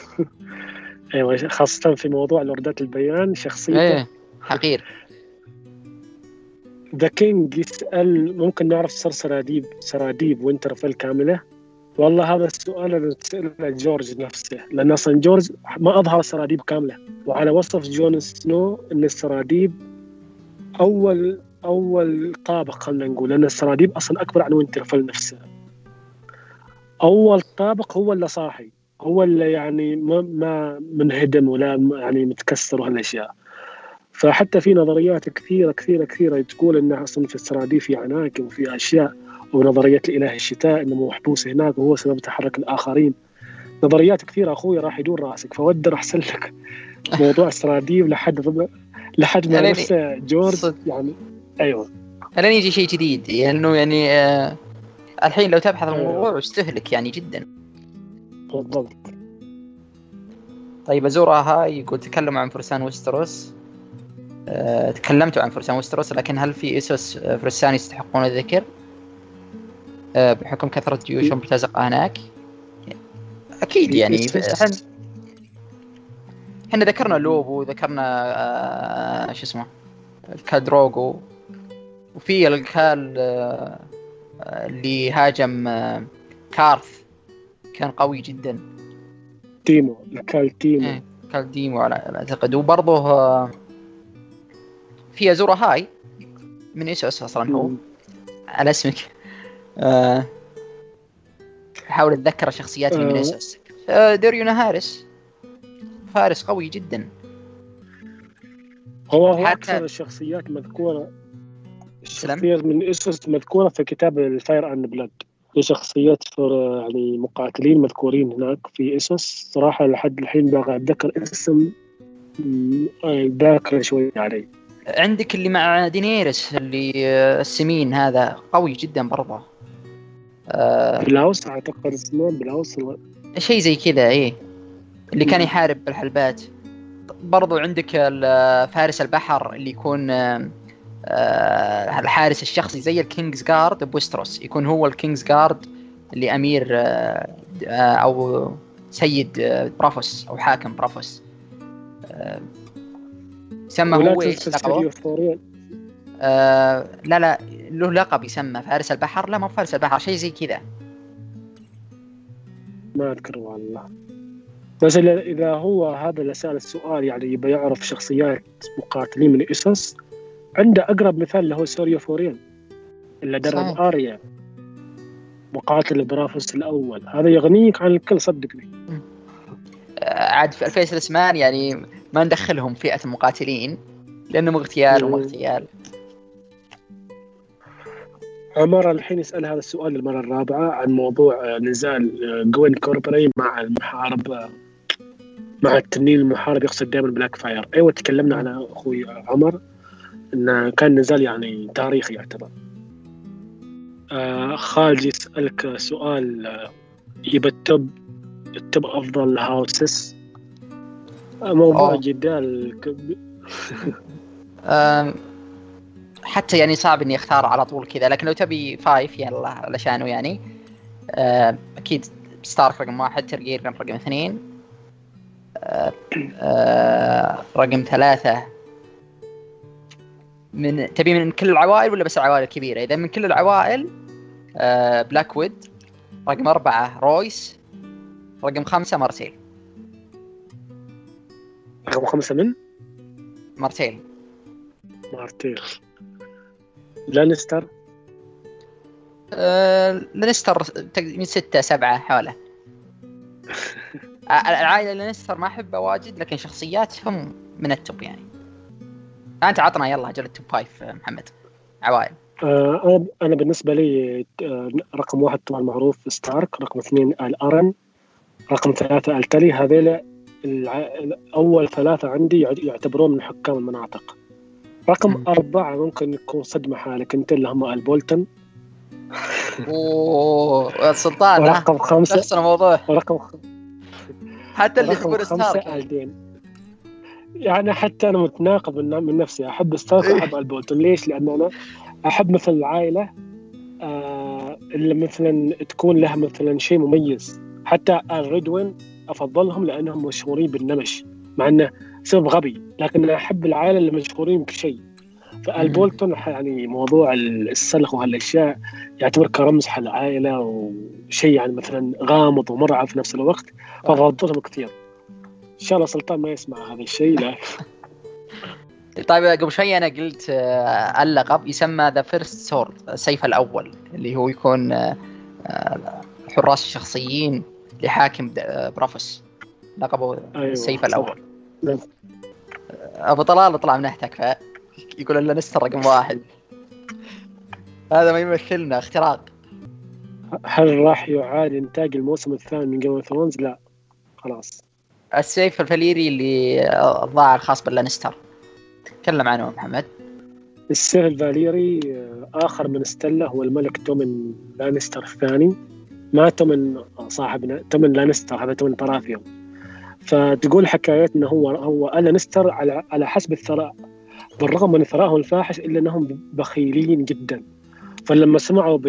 أيوه خاصة في موضوع لوردات البيان شخصيته. إيه حقير. The King يسأل ممكن نعرف سر سراديب سراديب وينترفيل كاملة؟ والله هذا السؤال اللي تسأله جورج نفسه لأن أصلا جورج ما أظهر سراديب كاملة وعلى وصف جون سنو أن السراديب أول أول طابق خلينا نقول لأن السراديب أصلا أكبر عن وينترفيل نفسه. أول طابق هو اللي صاحي هو اللي يعني ما منهدم ولا يعني متكسر وهالاشياء فحتى في نظريات كثيرة كثيرة كثيرة تقول انه أصلا في السراديب في عناكب وفي أشياء. ونظرية الاله الشتاء إنه محبوس هناك وهو سبب تحرك الآخرين. نظريات كثيرة أخوي راح يدور رأسك فودر احسن لك موضوع السراديب لحد لحد ما نفسه جورج يعني أيوه. الين يجي شيء جديد لأنه يعني, يعني آه الحين لو تبحث عن الموضوع أيوة. استهلك يعني جدا. بالضبط. طيب ازورا هاي يقول تكلموا عن فرسان وستروس أه تكلمتوا عن فرسان وستروس لكن هل في أسس آه، فرسان يستحقون الذكر؟ أه بحكم كثرة جيوشهم بتزق هناك؟ أكيد يعني إحنا إحنا ذكرنا لوبو ذكرنا آه شو اسمه الكادروجو وفي الكال آه اللي هاجم آه كارث كان قوي جدا. تيمو كال تيمو. إيه كال تيمو على أعتقد. وبرضه آه، في ازورا هاي من إيش أصلا هو؟ على اسمك. آه أحاول أتذكر الشخصيات اللي من آه. إيسوس آه ديريونا هارس فارس قوي جدا. هو هو أكثر الشخصيات مذكورة الشخصيات من إيسوس مذكورة في كتاب ال Fire and Blood في شخصيات يعني مقاتلين مذكورين هناك في إيسوس صراحة لحد الحين باغي أتذكر اسم ذاكر شوي علي. عندك اللي مع دينيرس اللي آه، السمين هذا. قوي جدا برضه. آه بلواس أعتقد اسمه بلواس شيء زي كذا إيه. اللي كان يحارب بالحلبات برضو عندك فارس البحر اللي يكون آه الحارس الشخصي زي ال Kingsguard بوستروس. يكون هو ال Kingsguard اللي أمير آه أو سيد برافوس أو حاكم برافوس يسمى هو إيش آه لا لا له لقب يسمى فارس البحر. لا مو فارس البحر شيء زي كذا. ما أذكر والله. بس إذا هو هذا اللي سأل السؤال يعني يبي يعرف شخصيات مقاتلين من إيسوس عنده أقرب مثال اللي هو سيريو فوريل اللي درب آريا مقاتل برافوس الأول. هذا يغنيك عن الكل صدقني. عاد في ال Faceless Men يعني ما ندخلهم فئة المقاتلين لأنهم اغتيال وما اغتيال. عمر الحين يسأل هذا السؤال للمرة الرابعة عن موضوع نزال جوين كوربري مع المحارب مع التنين المحارب يقصد دائما بلاك فاير أيوه تكلمنا عن أخوي عمر انه كان نزال يعني تاريخي يعتبر. آه خالد يسألك سؤال آه يبى ال top ال top أفضل houses موضوع أوه. جدال. كب- أم، حتى يعني صعب إني أختار على طول كذا لكن لو تبي five يلا علشانه يعني. أم، أكيد ستارك رقم واحد تارجيريان رقم اثنين. أه، أه، رقم ثلاثة. من تبي من كل العوائل ولا بس العوائل الكبيرة؟ إذا من كل العوائل أه، بلاك وود رقم أربعة رويس رقم خمسة مارتيل رقم خمسة من؟ مارتيل مارتيل لانستر؟ أه، لانستر من ستة سبعة حوله. ع- العائلة لانستر ما أحبها واجد لكن شخصياتهم من ال top يعني. أنت عطنا يلا أجل ال top five أه، محمد. عوائل. آه أنا بالنسبة لي آه رقم واحد طبعا معروف ستارك رقم اثنين الارن رقم ثلاثة التلي هذيل الع... اول ثلاثة عندي يعت- يعتبرون من حكام المناطق. رقم مم. أربعة ممكن يكون صدمة حالك. أنت اللي هم البولتن أوه السلطان ها؟ ورقم خمسة. شخص الموضوع. ورقم حتى اللي رقم يحبون خمسة ستارك آلدين. يعني حتى أنا متناقض من, من نفسي. أحب ستارك إيه. واحب البولتون ليش؟ لأن أنا أحب مثل العائلة آه اللي مثلا تكون لها مثلا شيء مميز. حتى الريدوين أفضلهم لأنهم مشهورين بالنمش مع إنه سبب غبي لكن أنا أحب العائلة اللي مشهورين بشيء فالبولتون يعني موضوع السلخ وهالأشياء يعتبر كرمز حق العائلة وشيء يعني مثلا غامض ومرعب في نفس الوقت فافضلهم كثير. إن شاء الله سلطان ما يسمع هذا الشيء لا. طيب قبل شوي أنا قلت آه، اللقب يسمى the First Sword السيف الأول اللي هو يكون آه، آه، الحراس الشخصيين لحاكم آه، برافوس لقبه أيوة، السيف. الأول. آه، أبو طلال طلع منهتك ف يقول لنا نستر رقم واحد. هذا ما يمثلنا اختراق. هل راح يعاد إنتاج الموسم الثاني من Game of Thrones؟ لا. خلاص. السيف الفليري اللي ضاع الخاص باللانستر. تكلم عنه محمد. السيف الفاليري آه، آخر من استله هو الملك تومن لانستر الثاني. ما تومن صاحبنا تومن لانستر هذا تومن براثيون فتقول حكايات انه هو هو لانستر على على حسب الثراء. بالرغم من ثرائهم الفاحش إلا أنهم بخيلين جدا. فلما سمعوا ب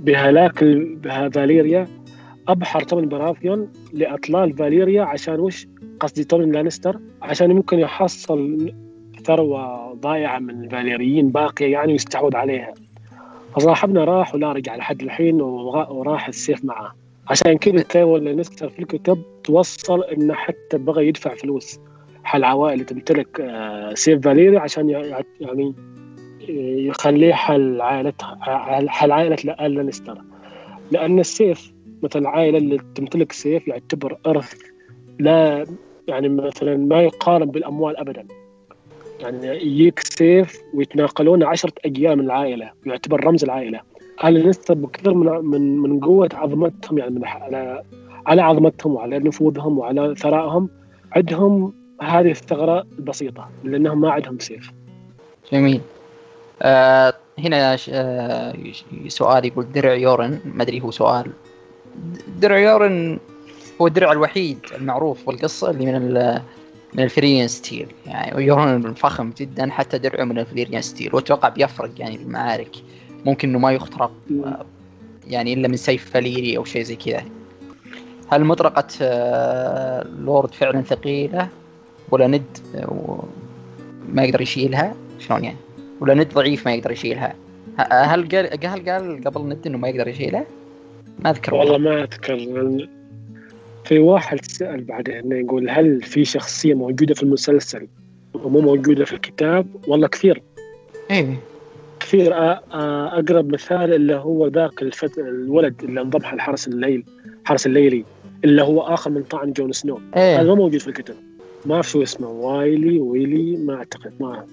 بهلاك ال- فاليريا أبحر تومن براثيون لأطلال فاليريا عشان وش؟ قصدي تومن لانستر عشان ممكن يحصل ثروة ضائعة من الفاليريين باقية يعني ويستحوذ عليها. فصاحبنا راح ولا رجع لحد الحين وراح السيف معاه عشان كذا تيوان لانستر في الكتب توصل انه حتى بغى يدفع فلوس. حق عوائل اللي تمتلك آه، سيف فاليري عشان يعني يخليه حل عائلتها حل عائلة لانستر لأن السيف مثل العائلة اللي تمتلك سيف يعتبر إرث لا يعني مثلا ما يقارن بالأموال أبدا. يعني يجيك سيف ويتناقلون عشرة أجيال من العائلة يعتبر رمز العائلة. آل لانستر بكثر من من من قوة عظمتهم يعني من على على عظمتهم وعلى نفوذهم وعلى ثرائهم. عندهم هذه الثغرة البسيطة لأنهم ما عندهم سيف. جميل. آه هنا آه سؤال يقول درع يورن ما أدري هو سؤال. درع يورن هو الدرع الوحيد المعروف بالقصة اللي من من ال Valyrian steel. يعني ويورن فخم جدا حتى درعه من ال Valyrian steel وأتوقع بيفرق يعني في المعارك. ممكن إنه ما يخترق يعني إلا من سيف فليري أو شيء زي كذا. هل مطرقة آه، لورد فعلا ثقيلة؟ ولا ند آه، ما يقدر يشيلها؟ شلون يعني؟ ولا ند ضعيف ما يقدر يشيلها؟ هل قال هل قال قبل ند إنه ما يقدر يشيلها؟ ما أذكر والله ما أذكر في واحد سأل بعدين يقول هل في شخصية موجودة في المسلسل ومو موجودة في الكتاب؟ والله كثير. إيه. كثير أقرب مثال اللي هو ذاك الفت... الولد اللي انضم حق الحرس الليل حرس الليلي اللي هو آخر من طعن جون سنو هذا إيه ما موجود في الكتاب ما اعرف شو اسمه وايلي ويلي ما أعتقد ما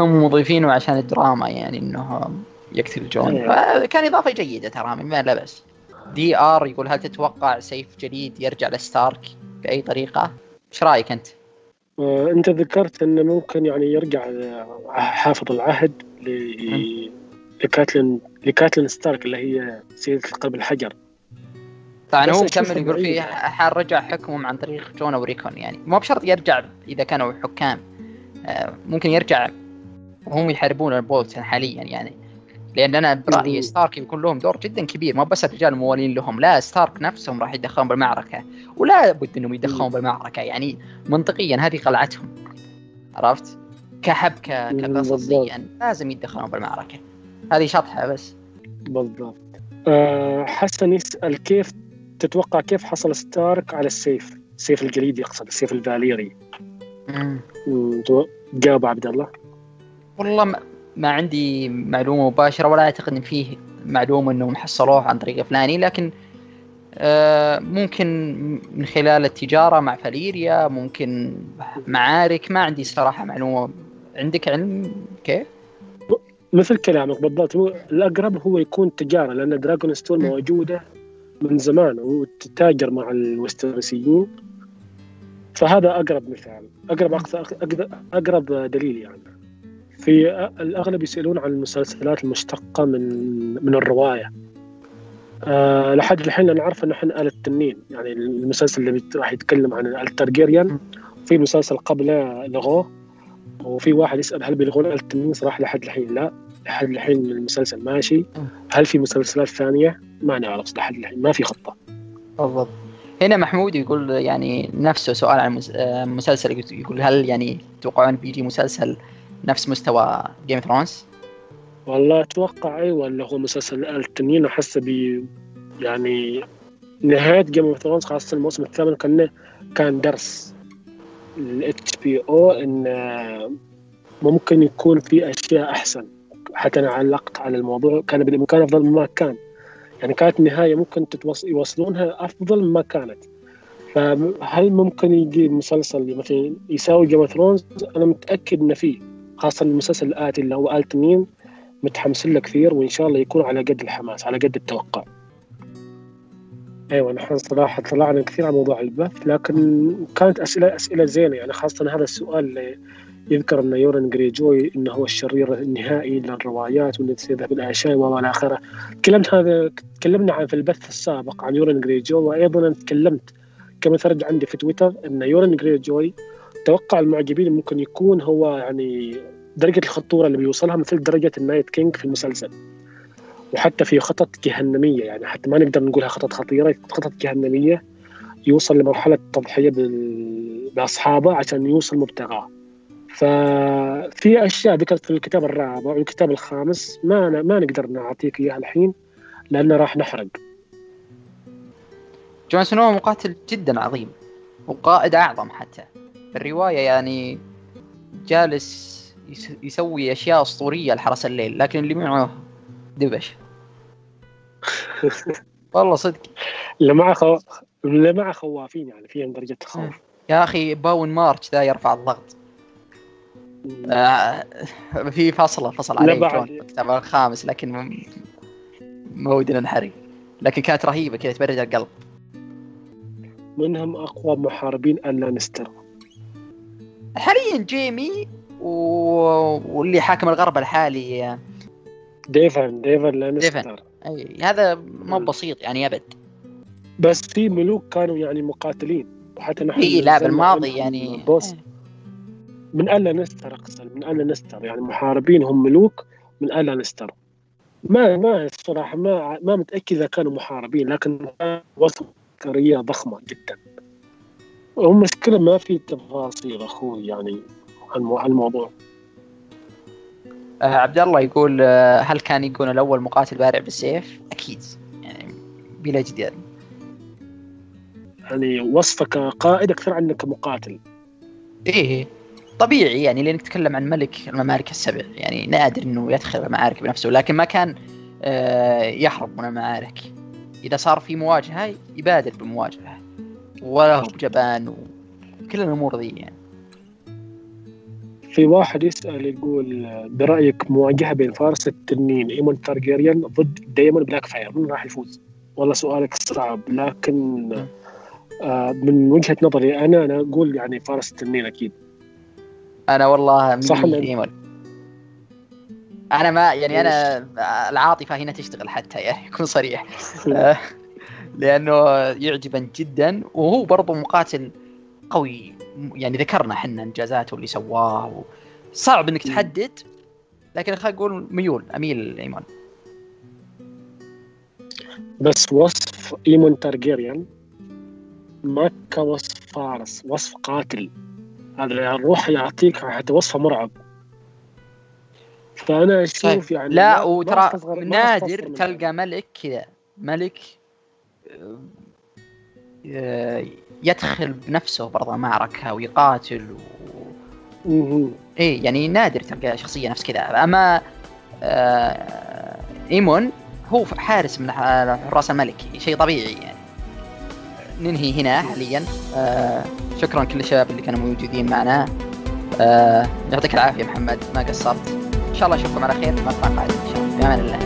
هم مضيفينه عشان الدراما يعني انه يقتل جون إيه. آه، كان إضافة جيدة ترى ما لا بس دي آر يقول هل تتوقع سيف جديد يرجع لستارك بأي طريقة؟ إيش رأيك أنت؟ آه، أنت ذكرت إنه ممكن يعني يرجع حافظ العهد ل... لكاتلين لكاتلين ستارك اللي هي سيدة قلب الحجر. طبعا هو مكمل يقول فيه. حال رجع حكمهم عن طريق جون أو ريكون يعني. مو بشرط يرجع إذا كانوا حكام. آه، ممكن يرجع وهم يحاربون البولتون حاليا يعني. لأن أنا برأيي. ستارك بيكون لهم دور جدا كبير. مو بس الرجال الموالين لهم لا ستارك نفسهم راح يتدخلون بالمعركة. ولا بد إنهم يتدخلون مم. بالمعركة يعني منطقيا هذه قلعتهم. عرفت؟ كحبكه كقصصيا لازم يتدخلون بالمعركه هذه شطحة بس. بالضبط. آه حسن يسأل كيف تتوقع كيف حصل ستارك على السيف؟ السيف الجليدي يقصد السيف الفاليري. جاوب عبد الله. والله ما, ما عندي معلومة مباشرة ولا أعتقد إن فيه معلومة إنهم حصلوه عن طريق فلاني لكن آه ممكن من خلال التجارة مع فاليريا ممكن معارك ما عندي صراحة معلومة عندك علم كيف؟ مثل كلامك بالضبط. هو الأقرب هو يكون تجارة لأن دراجون ستون مم. موجودة من زمان وتتاجر مع الوسترسيين. فهذا أقرب مثال. أقرب أقرب دليل يعني. في الأغلب يسألون عن المسلسلات المشتقة من من الرواية. أه لحد الحين أنا عارف انه إحنا آل التنين. يعني المسلسل اللي راح يتكلم عن الترجيريان في مسلسل قبله لغوه وفي واحد يسأل هل بيلغون التنين صراحة لحد الحين لا لحد الحين المسلسل ماشي. هل في مسلسلات ثانية؟ ما نعرف لحد الحين ما في خطة. بالضبط. هنا محمود يقول يعني نفسه سؤال عن آه، مسلسل يقول- هل يعني تتوقعون بيجي مسلسل نفس مستوى جيم ثرونز؟ والله أتوقع أيوه اللي هو مسلسل التنين؟ وحسه بي يعني نهاية Game of Thrones خاصة الموسم الثامن كان كان درس. ال HBO إن ممكن يكون في أشياء أحسن. حتى أنا علقت على الموضوع كان بالإمكان أفضل مما كان. يعني كانت النهاية ممكن تتوص... يوصلونها أفضل مما كانت. فهل ممكن يجي مسلسل مثلا يساوي Game of Thrones أنا متأكد إنه فيه خاصة المسلسل الآتي اللي هو التنين متحمس له كثير وإن شاء الله يكون على قد الحماس على قد التوقع. أيوه نحن صراحة طلعنا كثير على موضوع البث لكن كانت أسئلة أسئلة زينة. يعني خاصة هذا السؤال اللي يذكر ان يورن جريجوي إنه هو الشرير النهائي للروايات وانه يذهب الاشياء والى آخره. تكلمت هذا تكلمنا عن في البث السابق عن يورن جريجوي وأيضا أنا تكلمت كم thread عندي في تويتر إن يورن جريجوي توقع المعجبين ممكن يكون هو يعني درجة الخطورة اللي بيوصلها مثل درجة ال Night King في المسلسل. وحتى في خطط جهنمية يعني حتى ما نقدر نقولها خطط خطيرة خطط جهنمية يوصل لمرحلة التضحيه بأصحابه عشان يوصل مبتغاه. ففي أشياء ذكرت في الكتاب الرابع والكتاب الخامس ما ما نقدر نعطيك إياها الحين لأن راح نحرق. جون سنو مقاتل جدا عظيم وقائد أعظم حتى. الرواية يعني جالس يس- يسوي أشياء أسطورية لحرس الليل لكن اللي معه دبش. والله صدق. اللي معه خو... اللي معه خوافين يعني فيهم درجة خوف. يا أخي باون مارش ذا يرفع الضغط. آه في فصله فصل عليه الكتاب الخامس لكن ما ودنا نحرق لكن كانت رهيبة كذا تبرد القلب. منهم أقوى محاربين أن لانستر حاليا جيمي و... واللي حاكم الغرب الحالي. ديفن ديفن لانستر أي هذا ما بسيط يعني أبد. بس في ملوك كانوا يعني مقاتلين وحتى نحن اي لا بالماضي يعني. بوس. من ألا نستر أقصد من ألا نستر. يعني محاربين هم ملوك من ألا نستر. ما ما الصراحة ما ما متأكد إذا كانوا محاربين لكن وصلوا عسكريه ضخمة جدا. والمشكلة ما في تفاصيل أخوي يعني عن الموضوع. آه عبد الله يقول آه هل كان يكون الأول مقاتل بارع بالسيف؟ أكيد. يعني بلا جدال. يعني وصفك كقائد أكثر عنك كمقاتل إيه طبيعي يعني لأنك تتكلم عن ملك الممالك السبع. يعني نادر إنه يدخل المعارك بنفسه لكن ما كان آه يهرب من المعارك. إذا صار في مواجهة يبادر بالمواجهه ولا هو بجبان وكل الأمور ذي يعني. في واحد يسأل يقول برأيك مواجهة بين فارس التنين إيمون تارجيريان ضد دايمون بلاك فاير من راح يفوز؟ والله سؤالك صعب لكن آه من وجهة نظري أنا أنا أقول يعني فارس التنين أكيد. أنا والله صح إيمون. أنا ما يعني أنا العاطفة هنا تشتغل حتى يعني يكون صريح. آه، لأنه يعجبن جدا وهو برضو مقاتل قوي. يعني ذكرنا إحنا انجازاته اللي سواه صعب انك تحدد لكن خلينا نقول ميول أميل ايمون بس وصف إيمون تارجيريان ما كوصف فارس وصف قاتل. هذا الروح يعطيك حتى وصفه مرعب. فأنا أشوف يعني لا وترى نادر تلقى ملك كذا ملك آه، يدخل بنفسه برضه معركة ويقاتل و... إيه يعني نادر تلقى شخصية نفس كذا. أما آه إيمون هو حارس من حراس الملك شيء طبيعي يعني. ننهي هنا حاليا. آه شكرا كل الشباب اللي كانوا موجودين معنا. آه يعطيك العافية محمد ما قصرت. إن شاء الله أشوفكم على خير في مقطع قادم. إن شاء الله. في أمان الله.